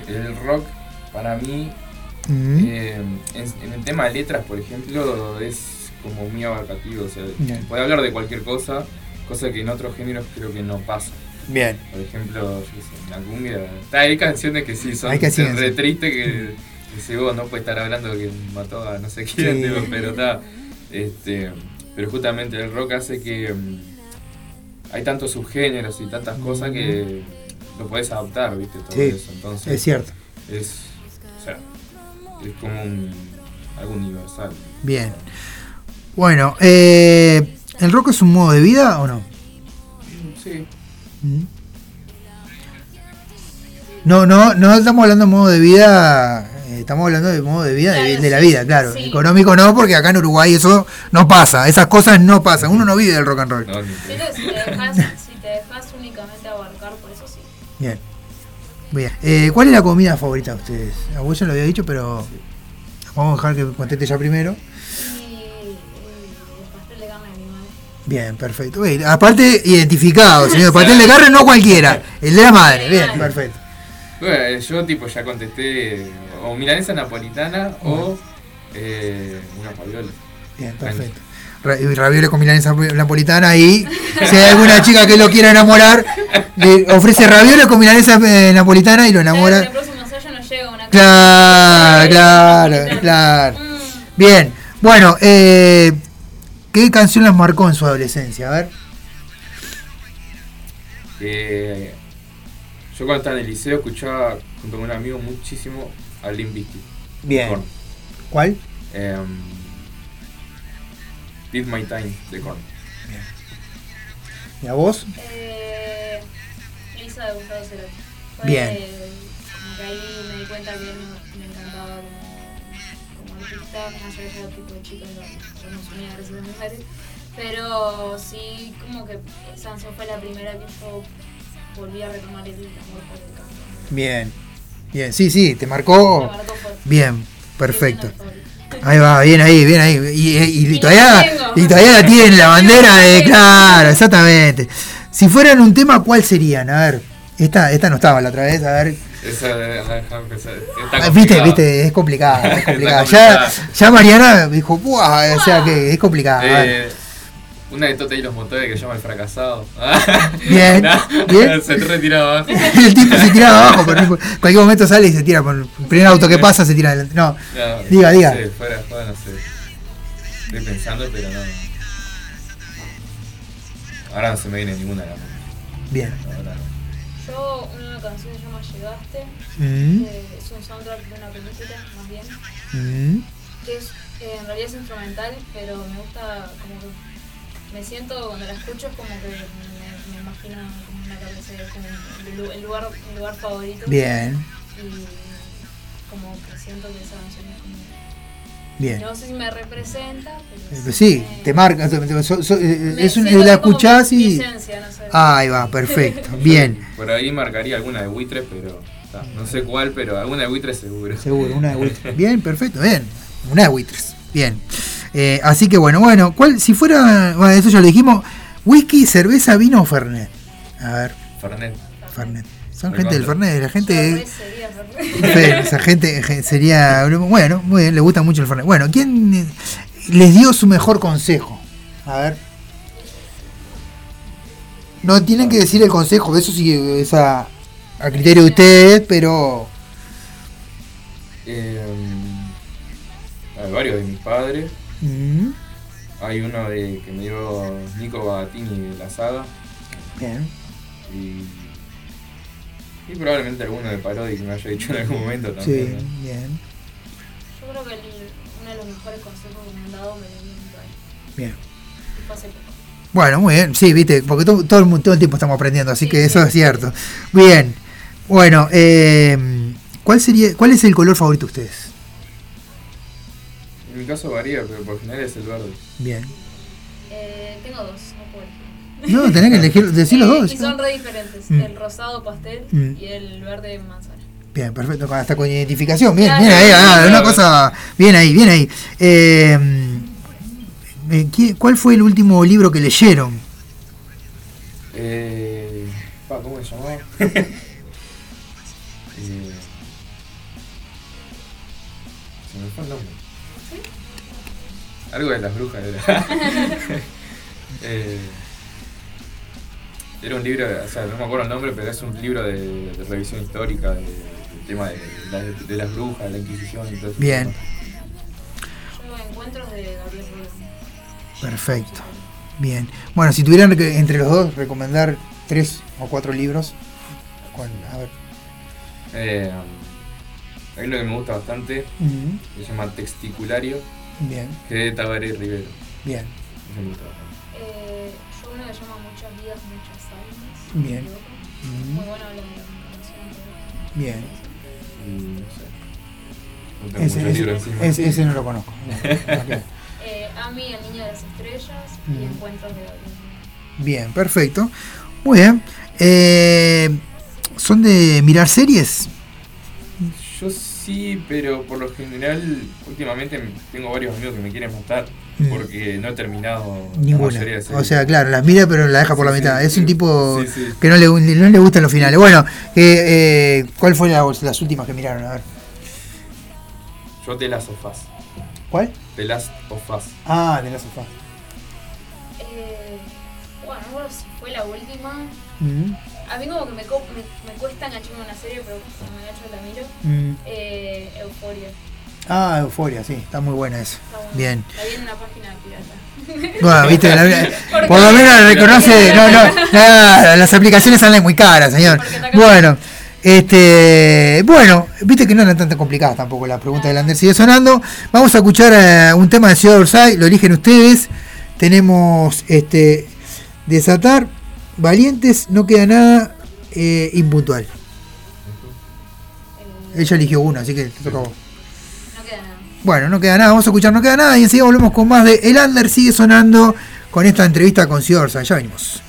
S9: el rock para mí,
S4: Mm.
S9: eh, en, en el tema de letras, por ejemplo, es como muy abarcativo. O sea,
S4: Bien.
S9: puede hablar de cualquier cosa, cosa que en otros géneros creo que no pasa.
S4: Bien.
S9: Por ejemplo, yo sé, la cumbia. está- hay canciones que sí son re
S4: sí.
S9: tristes que dice vos no puede estar hablando que mató a no sé quién,
S4: Sí.
S9: digo, *laughs* pero está. Este, pero justamente el rock hace que mm, hay tantos subgéneros y tantas cosas que lo podés adaptar, ¿viste? Todo
S4: Sí,
S9: eso. Entonces,
S4: es cierto.
S9: Es, o sea, es como un, algo universal.
S4: Bien. Bueno, eh, ¿el rock es un modo de vida o no?
S9: Sí.
S4: Mm. No, no, no estamos hablando de modo de vida, estamos hablando de modo de vida de,
S11: Claro,
S4: de la
S11: sí,
S4: vida, claro.
S11: sí.
S4: Económico no, porque acá en Uruguay eso no pasa, esas cosas no pasan, uno no vive del rock and roll.
S9: No,
S11: que si te dejas, si te dejas únicamente abarcar por eso sí.
S4: Bien. Bien. Eh, ¿Cuál es la comida favorita de ustedes? A vos ya lo había dicho, pero vamos a dejar que conteste ya primero.
S11: Y, y el pastel de carne de mi madre.
S4: Bien, perfecto. Bien, aparte, identificado, señor. Pastel de carne no cualquiera, el de la madre. Bien, perfecto.
S9: Bueno, yo tipo ya contesté o milanesa napolitana o eh, una paviola.
S4: Bien, perfecto. Ra- y Ravioles con milanesa napolitana y si hay alguna chica que lo quiera enamorar, le ofrece ravioles con milanesa eh, napolitana y lo
S11: En el
S4: enamora.
S11: próximo ensayo nos llega una
S4: Claro, claro, claro. Bien, bueno, eh, ¿qué canción las marcó en su adolescencia? A ver.
S9: Eh, yo cuando estaba en el liceo escuchaba junto con un amigo muchísimo a Bizkit.
S4: Bien.
S9: Korn.
S4: ¿Cuál?
S9: Em, Did My Time de Korn.
S4: ¿Y a vos?
S11: Eh, Lisa de Gustavo Cerati. Fue,
S4: Bien.
S11: Como que ahí me di cuenta que él me, me encantaba como, como artista, más allá de tipo de chico, yo, no soñaba gracias a padres. Pero sí, como que esa canción fue la primera que yo volví a retomar el amor por el canto.
S4: Bien. Bien, sí, sí, te marcó.
S11: Me marcó fuerte.
S4: Bien, perfecto. Ahí va, bien ahí, bien ahí. Y, y- y
S11: Y
S4: todavía,
S11: la tengo.
S4: y todavía la tiene la bandera de. Claro, exactamente. Si fueran un tema, ¿cuál serían? A ver, esta, esta no estaba la otra vez, a ver.
S9: Esa, está
S4: Ah, Viste, viste, es complicado, es *laughs*
S9: Está
S4: complicado. Ya, ya Mariana dijo, ¡buah! O sea que es complicado. a ver.
S9: Eh, una de Tota y los motores que se llama El Fracasado. *laughs*
S4: Bien,
S9: Nah,
S4: bien.
S9: Se retiraba abajo. *laughs*
S4: El tipo se tira abajo, pero en cualquier momento sale y se tira por el primer auto que pasa, se tira adelante. No,
S9: No,
S4: diga, diga.
S9: No sé, fuera joda, no sé. Estoy pensando, pero no. Ahora no se me viene ninguna de la.
S4: Bien.
S9: Ahora.
S11: Yo, una canción se llama Llegaste,
S4: Mm,
S11: que es un soundtrack de una película, más bien.
S4: mm,
S11: que es, eh, en realidad es instrumental, pero me gusta como que me siento cuando la escucho es como que me, me imagino como una cabeza, como el, lu- el lugar, el lugar favorito.
S4: Bien,
S11: Y como que siento que esa canción es como...
S4: bien.
S11: No sé si me representa, pero...
S4: Eh, Sí,
S11: me-
S4: te marca, so- so- so- so- eh,
S11: me
S4: es un- la escuchás y...
S11: esencia, no sé.
S4: Ahí va, perfecto, *laughs* bien.
S9: Por ahí marcaría alguna de buitres, pero. no sé cuál, pero alguna de buitres seguro.
S4: Seguro, una de Buitres. *laughs* Bien, perfecto, bien. Una de Buitres, bien. Eh, así que bueno, bueno, ¿cuál, si fuera, bueno, eso ya lo dijimos, whisky, cerveza, vino o Fernet. A ver,
S9: Fernet.
S4: Fernet. Son gente del Fernet, la gente...
S11: Fernet.
S4: Fe- esa gente sería bueno muy bien le gusta mucho el Fernet bueno quién les dio su mejor consejo a ver no tienen que decir el consejo eso sí es a, a criterio de ustedes pero
S9: Eh, hay varios de mis padres.
S4: Mm,
S9: Hay uno de que me dio Nico Bagatini de la saga.
S4: bien
S9: Y. Y probablemente alguno de Parodi que me haya dicho en algún momento
S4: sí
S9: también. ¿no?
S4: bien
S11: Yo creo que el- uno de los mejores consejos que me han dado me dio padre.
S4: bien
S11: hace poco.
S4: bueno muy bien sí viste porque to- todo el, todo el tiempo estamos aprendiendo así
S11: Sí,
S4: que
S11: sí.
S4: eso es cierto bien bueno eh, cuál sería cuál es el color favorito de ustedes
S9: mi caso varía, pero por general es el verde.
S4: bien
S11: Eh, tengo dos, no puedo elegir.
S4: no tenés que elegir *laughs* decir los
S11: Eh,
S4: dos
S11: Y son re diferentes.
S4: Mm.
S11: El rosado pastel
S4: Mm.
S11: y el verde manzana.
S4: Bien, perfecto, con- hasta con identificación. Bien,
S11: Claro.
S4: bien ahí, ah, una cosa. Bien ahí, bien ahí. Eh, eh, ¿qué- ¿Cuál fue el último libro que leyeron?
S9: Eh, pa, ¿Cómo se llamaba? *laughs* Eh, se me fue el nombre. Algo de las brujas era. *laughs* Eh, era un libro, o sea, no me acuerdo el nombre, pero es un libro de, de revisión histórica de- del tema de, la- de las brujas, de la Inquisición y todo eso.
S4: Bien.
S11: Encuentros de Gabriel.
S4: Perfecto. Bien. Bueno, si tuvieran que entre los dos recomendar tres o cuatro libros, ¿cuál? a ver.
S9: Eh, hay uno que me gusta bastante, se llama Texticulario,
S4: Bien,
S9: que es de Tabaré Rivero.
S4: bien,
S9: me gusta bastante.
S11: Eh, yo uno que se llama Muchas vidas, muchas almas.
S4: Bien. Ujú.
S11: Muy bueno habla de
S4: bien.
S9: No sé. No tengo
S4: Ese, ese- no lo conozco. *laughs*
S11: Eh, Ami, el niño de las estrellas
S4: Mm.
S11: y encuentros de Ruiz.
S4: Bien, perfecto. Muy bien. Eh, ¿Son de mirar series?
S9: Sí, pero por lo general, últimamente tengo varios amigos que me quieren matar
S4: Mm.
S9: porque no he terminado la
S4: Ninguna. O sea, claro, las mira pero la deja por la mitad.
S9: sí,
S4: es un tipo
S9: Sí, sí.
S4: que no le, no le gustan los finales. Bueno, eh, eh, ¿cuál fue la- las últimas que miraron? A ver.
S9: Yo The Last of Us.
S4: ¿Cuál?
S9: The Last of Us.
S4: Ah, de la sofá.
S11: Eh, bueno, no si fue la última.
S4: Mm,
S11: A mí como que me, me, me cuesta engancharme en una serie, pero cuando me engancho la miro.
S4: mm.
S11: Eh, Euforia.
S4: Ah, Euforia, sí, está muy buena.
S11: Está buena.
S4: Bien.
S11: La vi en una página pirata. *laughs*
S4: Bueno, viste, la- *laughs* por lo menos reconoce. No, no, no, las aplicaciones salen muy caras, señor.
S11: Está.
S4: Bueno,
S11: Este, bueno, viste que no eran tan complicadas tampoco las preguntas del Ander sigue sonando. Vamos a escuchar eh, un tema de Ciudad Orsay, lo eligen ustedes. Tenemos este desatar, valientes, no queda nada, eh, impuntual. Ella eligió uno, así que te toca a vos.
S4: No queda nada.
S11: Bueno, no queda nada, vamos a escuchar No queda nada y enseguida volvemos con más de El Ander sigue sonando con esta entrevista con Orsay. Ya venimos.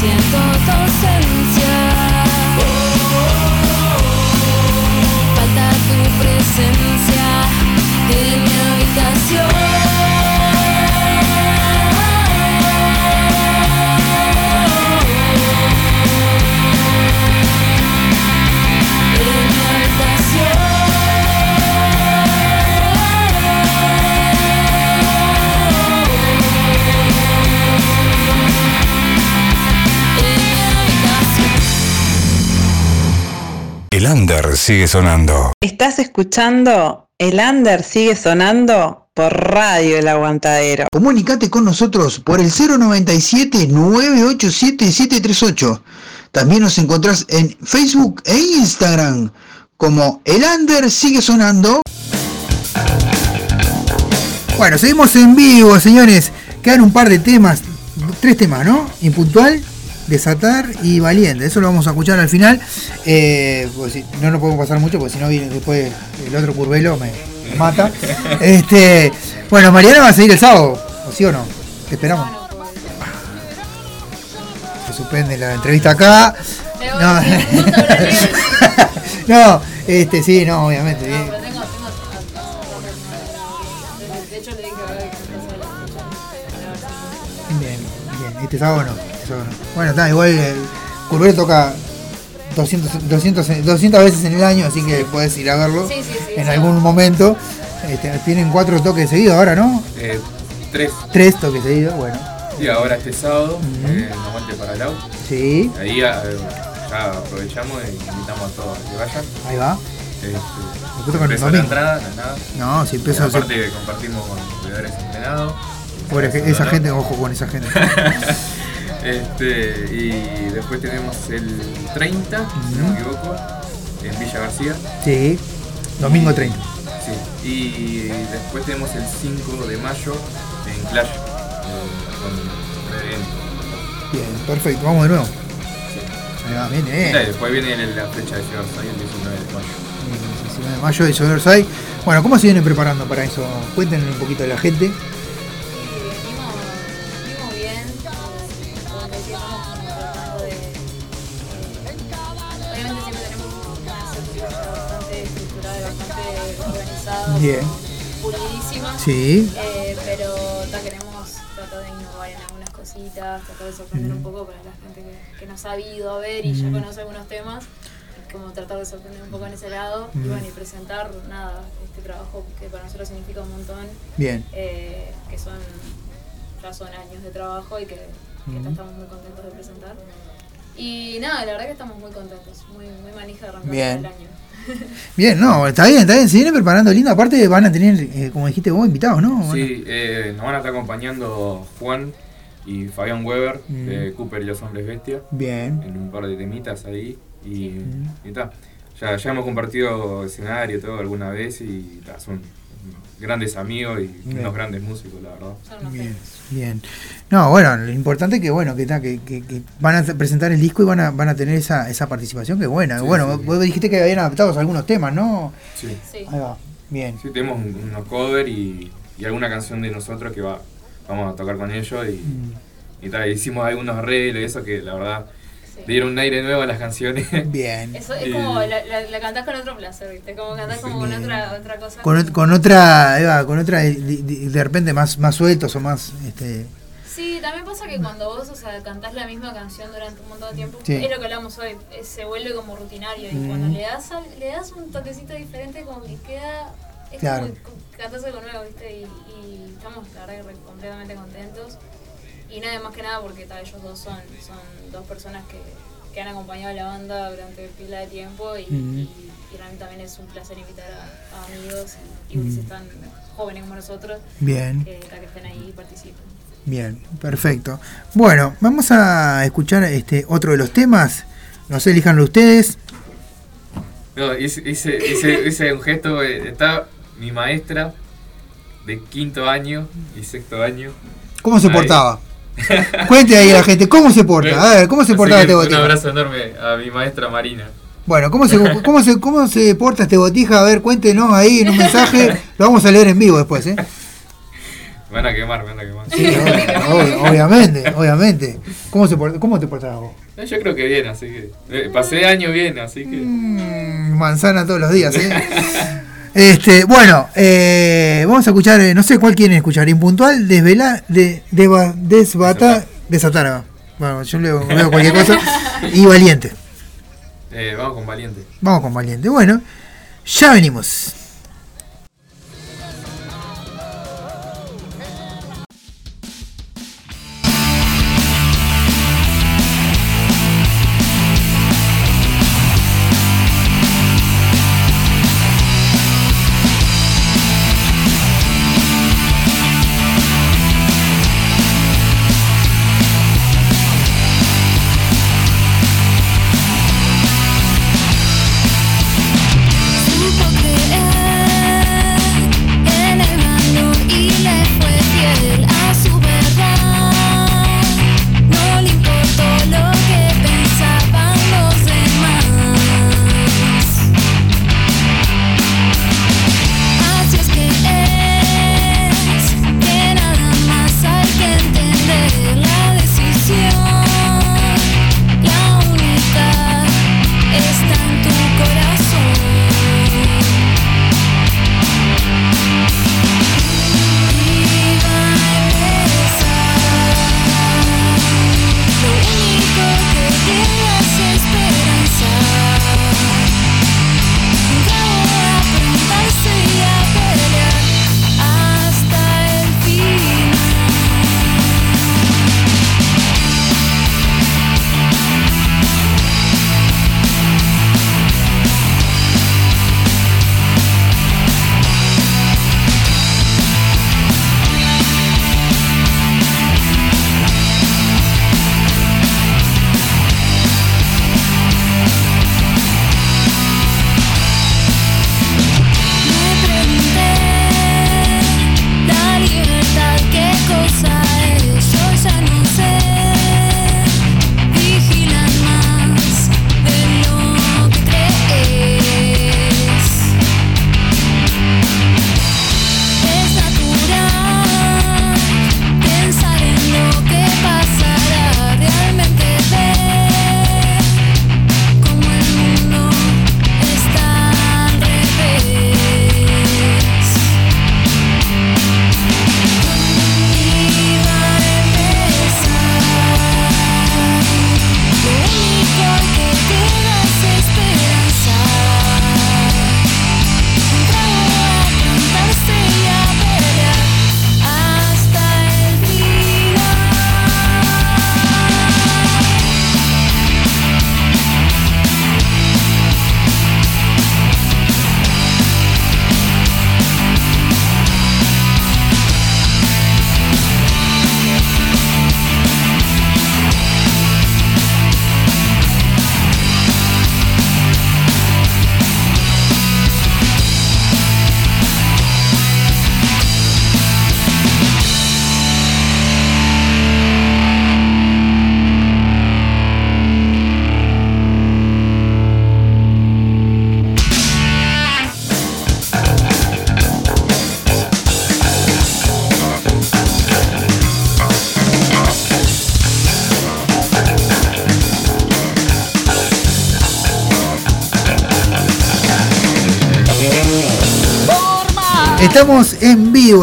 S12: Siento
S3: sigue sonando.
S5: Estás escuchando El Under sigue sonando por Radio El Aguantadero.
S11: Comunicate con nosotros por el 097-987-738. También nos encontrás en Facebook e Instagram como El Under sigue sonando. Bueno, seguimos en vivo, señores. Quedan un par de temas, tres temas, ¿no? Impuntual, desatar y valiente. Eso lo vamos a escuchar al final. Eh, pues no nos podemos pasar mucho porque si no viene después el otro curvelo me, me mata. *laughs* Este, bueno, Mariana va a seguir el sábado, ¿o sí o no? Te esperamos. Se suspende la entrevista acá. No, *laughs* no, este sí, no, obviamente. bien. Bien, bien. Este sábado no.
S4: Bueno, está, igual eh, Curbero toca 200, 200, 200 veces en el año, así que puedes ir a verlo
S11: Sí, sí, sí,
S4: en algún momento. Este, tienen cuatro toques seguidos ahora, ¿no?
S9: Eh, tres.
S4: Tres toques seguidos, bueno.
S9: Y ahora este sábado, eh, nos mate para el auto.
S4: Sí,
S9: Ahí eh, ya aprovechamos y invitamos a todos a que vayan.
S4: ahí va.
S9: Este,
S4: Nosotros con el
S9: la entrada, no nada.
S4: No, si el peso-
S9: Y aparte compartimos con cuidadores entrenados.
S4: Pobre esa gente, ojo con esa gente. *laughs*
S9: este, y después tenemos el 30, si no me equivoco, en Villa García.
S4: Sí, domingo 30.
S9: Sí. Y después tenemos el 5 de mayo en Clash eh, con RDN.
S4: Bien, perfecto, vamos de nuevo. Ahí va, bien, eh.
S9: después viene la fecha de Ciudad Rosario el 19 de mayo.
S4: El 19 de mayo de Sobersay. Bueno, ¿cómo se vienen preparando para eso? Cuéntenle un poquito a la gente.
S11: Bien. pulidísima,
S4: Sí.
S11: eh, pero ta, queremos tratar de innovar en algunas cositas, tratar de sorprender un poco para la gente que, que nos ha ido a ver y ya
S4: Mm.
S11: conoce algunos temas, como tratar de sorprender un poco en ese lado y
S4: Mm.
S11: bueno, y presentar nada, este trabajo que para nosotros significa un montón
S4: Bien.
S11: eh, que son ya son años de trabajo y que, que estamos muy contentos de presentar. Y nada, la verdad que estamos muy contentos, muy, muy manija de arrancar
S4: Bien.
S11: el año. *laughs*
S4: Bien, no, está bien, está bien. Se vienen preparando lindo. Aparte van a tener, eh, como dijiste vos, invitados, ¿no?
S9: Sí, eh, nos van a estar acompañando Juan y Fabián Weber
S4: Mm.
S9: de Cooper y los Hombres Bestia.
S4: Bien.
S9: En un par de temitas ahí. Y, y ta. Ya, ya hemos compartido escenario todo alguna vez y ta, son grandes amigos y
S4: Bien.
S9: unos grandes músicos, la verdad.
S4: Bien, bien. No, bueno, lo importante es que bueno, que, que, que- que van a presentar el disco y van a, van a tener esa, esa participación que buena.
S9: Sí,
S4: bueno,
S9: sí.
S4: vos dijiste que habían adaptado algunos temas, ¿no?
S9: Sí.
S4: Ahí va. Bien.
S9: Sí, tenemos un- unos covers y, y alguna canción de nosotros que va, vamos a tocar con ellos y,
S4: Mm.
S9: y ta, hicimos algunos arreglos y eso que la verdad le dieron un aire nuevo a las canciones. *laughs*
S4: Bien.
S11: Eso es
S9: Y-
S11: como la, la, la cantás con otro placer, ¿viste? Como cantás como con otra, otra cosa.
S4: Con, ot- con otra, ahí va, con otra, de, de- de repente más, más sueltos o más, este,
S11: Sí, también pasa que cuando vos, o sea, cantás la misma canción durante un montón de tiempo,
S4: Sí.
S11: es lo que hablamos hoy, eh, se vuelve como rutinario y
S4: Mm.
S11: cuando le das al- le das un toquecito diferente como que queda es
S4: Claro.
S11: como que cantás algo nuevo, ¿viste? Y, y estamos la verdad completamente contentos. Y nada más que nada porque ellos dos son, son dos personas que, que han acompañado a la banda durante pila de tiempo y,
S4: Mm.
S11: y, y realmente también es un placer invitar a, a amigos y, y
S4: Mm.
S11: si están jóvenes como nosotros
S4: Bien.
S11: que, que estén ahí y participen.
S4: Bien, perfecto. Bueno, vamos a escuchar este otro de los temas. No sé, elijanlo ustedes.
S9: No, hice, hice, hice- *laughs* hice un gesto, eh, está mi maestra de quinto año y sexto año.
S4: ¿Cómo se
S9: Ahí.
S4: portaba? *laughs* Cuente ahí a la gente, ¿cómo se porta? A ver, ¿cómo se portaba este
S9: Un
S4: botija?
S9: abrazo enorme a mi maestra Marina.
S4: Bueno, ¿cómo se, *laughs* cómo, se, ¿cómo se porta este botija? A ver, cuéntenos ahí en un mensaje. Lo vamos a leer en vivo después, ¿eh?
S9: Me van a quemar, me van a quemar.
S4: Sí, ob- obviamente, obviamente. ¿Cómo, se ¿Cómo te portabas vos?
S9: Eh, Yo creo que bien, así que. eh, pasé año bien, así que.
S4: Mm, manzana todos los días, ¿eh? *laughs* Este, bueno, eh, vamos a escuchar, eh, no sé cuál quieren escuchar, impuntual, desvelar, de, deba- desbata, desatar. Bueno, yo leo, leo cualquier cosa. Y valiente.
S9: Eh, vamos con Valiente.
S4: Vamos con valiente. Bueno, ya venimos.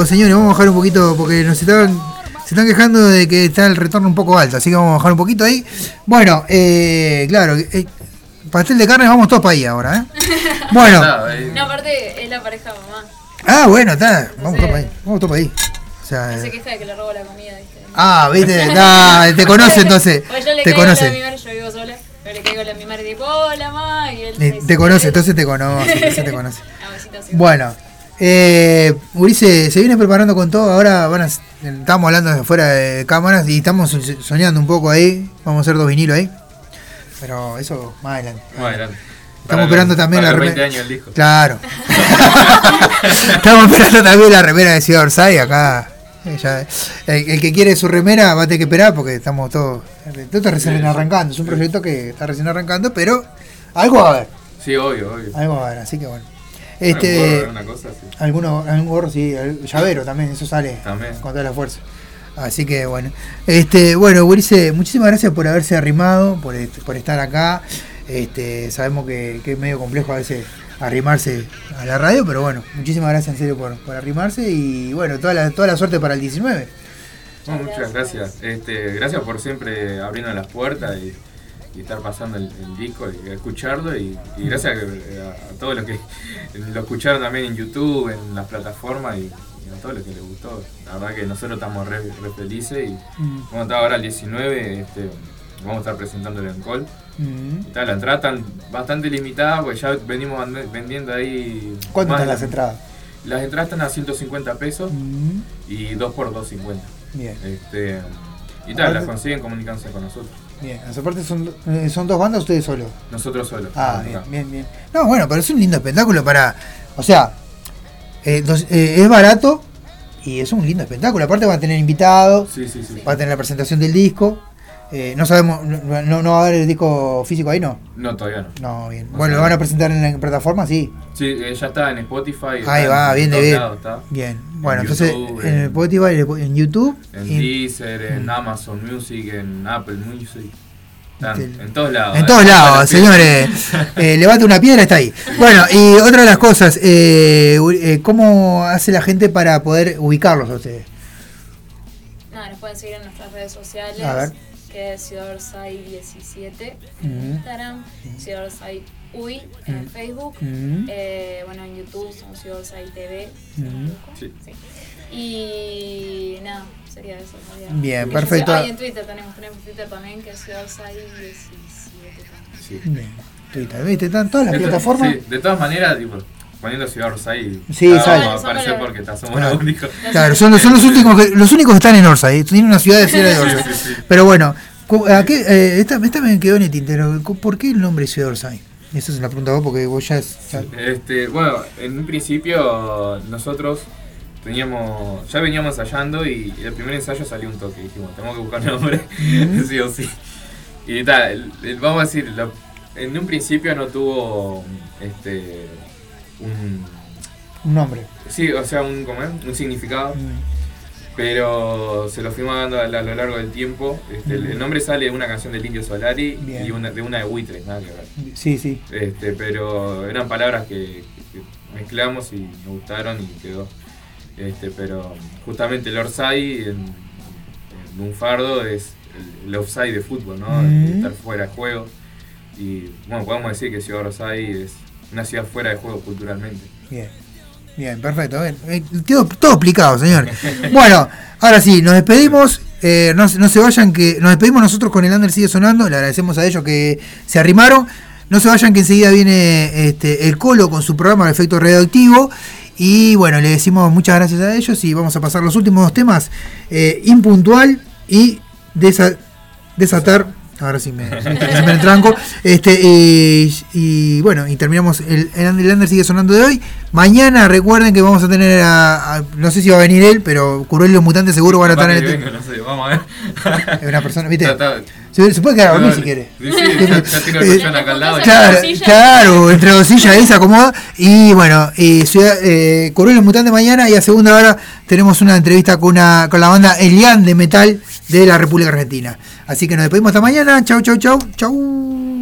S4: Señores. Vamos a bajar un poquito porque nos estaban. Se están quejando de que está el retorno un poco alto, así que vamos a bajar un poquito ahí. Bueno, eh, claro, eh, pastel de carne, vamos todos para ahí ahora, ¿eh? *laughs* Bueno,
S11: No, aparte es la pareja mamá.
S4: ah, bueno, está, vamos todos para ahí, vamos todos para ahí. O sea,
S11: Se
S4: eh,
S11: queja de que le robo la comida, ¿viste?
S4: ah, viste, nah, te conoce entonces, *laughs*
S11: Pues yo le
S4: te
S11: caigo a la
S4: conoce,
S11: yo vivo sola. Yo le caigo a la mimar y digo, hola, ma. Y él
S4: Eh,
S11: dice,
S4: te conoce, entonces te conoce, entonces te conoce. *laughs*
S11: Ah.
S4: Bueno, eh, Ulises se viene preparando con todo. Ahora van a, estamos hablando de fuera de cámaras y estamos so- soñando un poco ahí. Vamos a hacer dos vinilos ahí. Pero eso más adelante.
S9: Más adelante.
S4: Estamos esperando
S9: los-
S4: también la
S9: los 20
S4: remera. Claro. *laughs* *laughs* Estamos esperando también la remera de Ciudad Orsay acá. eh, ya, el, el que quiere su remera va a tener que esperar porque estamos todos. Esto está recién arrancando. Es un proyecto que está recién arrancando, pero algo va a haber.
S9: Sí, obvio, obvio.
S4: Algo va a haber, así que bueno. Este,
S9: gorro, cosa
S4: alguno, algún gorro, sí, el llavero también, eso sale
S9: También.
S4: con toda la fuerza. Así que bueno. Este, bueno, Gurice, muchísimas gracias por haberse arrimado, por, por estar acá. Este, sabemos que, que es medio complejo a veces arrimarse a la radio, pero bueno, muchísimas gracias en serio por, por arrimarse y bueno, toda la, toda la suerte para el 19.
S9: No, muchas gracias. Este, gracias por siempre abriendo las puertas y, y estar pasando el, el disco y escucharlo. Y, y gracias a, a todos los que lo escucharon también en YouTube, en las plataformas y, y a todos los que les gustó. La verdad que nosotros estamos re, re felices y
S4: Mm.
S9: vamos a estar ahora el 19, este, vamos a estar presentándolo en Col.
S4: Mm.
S9: Y tal, la entrada están bastante limitada porque ya venimos vendiendo ahí.
S4: ¿Cuánto están las entradas?
S9: Las entradas están a 150 pesos
S4: Mm.
S9: y 2 por 250.
S4: Bien,
S9: Este, y tal, las consiguen comunicándose con nosotros.
S4: Bien. Aparte son, eh, son dos bandas, ustedes solos.
S9: Nosotros solos.
S4: Ah, bien, bien, bien. No, bueno, pero es un lindo espectáculo para. O sea, eh, dos- eh, es barato y es un lindo espectáculo. Aparte va a tener invitados,
S9: Sí, sí, sí.
S4: va a tener la presentación del disco. Eh, no sabemos, no, no- no va a haber el disco físico ahí, ¿no?
S9: No, todavía no.
S4: No, bien.
S9: No
S4: bueno, lo van a presentar en la plataforma, sí.
S9: Sí, eh, ya está en Spotify.
S4: Ahí
S9: en-
S4: va,
S9: en
S4: bien de bien.
S9: está.
S4: Bien. Bueno,
S9: En
S4: entonces
S9: YouTube,
S4: en
S9: en-
S4: Spotify, en YouTube.
S9: En
S4: y-
S9: Deezer, en Amazon Music, en Apple Music. Están
S4: Este-
S9: en todos lados.
S4: En
S9: eh.
S4: todos lados, señores. *laughs* Eh, levante una piedra, está ahí. Bueno, y otra de las cosas, eh, eh, ¿cómo hace la gente para poder ubicarlos a ustedes?
S11: Nada, nos pueden seguir en nuestras redes sociales.
S4: A ver.
S11: Que es Ciudad Orsay 17 en
S4: Ujú.
S11: Instagram, Ciudad Orsay UI en. Facebook. Eh, bueno, en YouTube somos Ciudad Orsay TV.
S9: Sí.
S11: Sí. Y nada, sería eso. sería-
S4: Bien,
S11: y
S4: perfecto.
S11: Ah, y en Twitter tenemos, tenemos Twitter también, que es Ciudad Orsay 17 también.
S9: Sí.
S4: Bien. Twitter, ¿viste? Están todas las plataformas.
S9: sí, de todas maneras, tipo, poniendo Ciudad Orsay.
S4: Sí,
S9: nada,
S4: sale.
S9: Vamos a aparecer
S11: Somos
S9: porque está- somos
S4: Claro.
S9: los únicos.
S4: Claro, son, los- son los últimos que, los únicos que están en Orsay. Tienen una ciudad de Ciudad de Orsay.
S9: Sí, sí, sí.
S4: Pero bueno, cu- ¿a qué, eh, esta, esta me quedó en el tintero. ¿Por qué el nombre Ciudad Orsay? Esa es la pregunta vos porque vos ya... es- ya-
S9: Este, bueno, en un principio nosotros teníamos, ya veníamos ensayando y el primer ensayo salió un toque. Dijimos, tenemos que buscar un nombre, *laughs* sí o sí. Y tal, vamos a decir, lo- en un principio no tuvo este un
S4: un nombre.
S9: sí, o sea, un, ¿cómo es? un significado,
S4: Mm.
S9: pero se lo fuimos dando a, lo largo del tiempo. Este, el, el nombre sale de una canción del Indio Solari
S4: Bien.
S9: y una, de una de Buitres, nada que ver.
S4: Sí, sí.
S9: Este, pero eran palabras que, que mezclamos y me gustaron y quedó. Este, pero justamente el Orsay en, en un fardo es el, el offside de fútbol, ¿no?
S4: Mm.
S9: Estar fuera de juego. Y bueno, podemos decir que Ciudad Orsay es una ciudad fuera de juego culturalmente.
S4: Bien. Bien, perfecto. Bien. Eh, Quedó todo explicado, señor. *laughs* Bueno, ahora sí, nos despedimos. Eh, no, no se vayan, que nos despedimos nosotros con el Under sigue sonando. Le agradecemos a ellos que se arrimaron. No se vayan, que enseguida viene este, el Colo con su programa de efecto radioactivo. Y bueno, le decimos muchas gracias a ellos y vamos a pasar los últimos dos temas: eh, impuntual y desa- desatar. Ahora sí me, me, entranco. Este, y, y bueno, y terminamos. El, el Under sigue sonando de hoy. Mañana recuerden que vamos a tener a. a- no sé si va a venir él, pero Curul y los mutantes seguro van a estar en el.
S9: que venga, no sé, vamos a ver.
S4: Es una persona, ¿viste? Se, se puede quedar a dormir si quiere.
S9: Sí, sí, ya, ya el *laughs*
S4: Eh,
S9: colchón acá al lado.
S4: Claro, claro, entre dos sillas ahí se acomoda. Y bueno, eh, ciudad, eh, los mutantes mañana. Y a segunda hora tenemos una entrevista con, una, con la banda Elian de Metal de la República Argentina. Así que nos despedimos hasta mañana. Chau, chau, chau. Chau.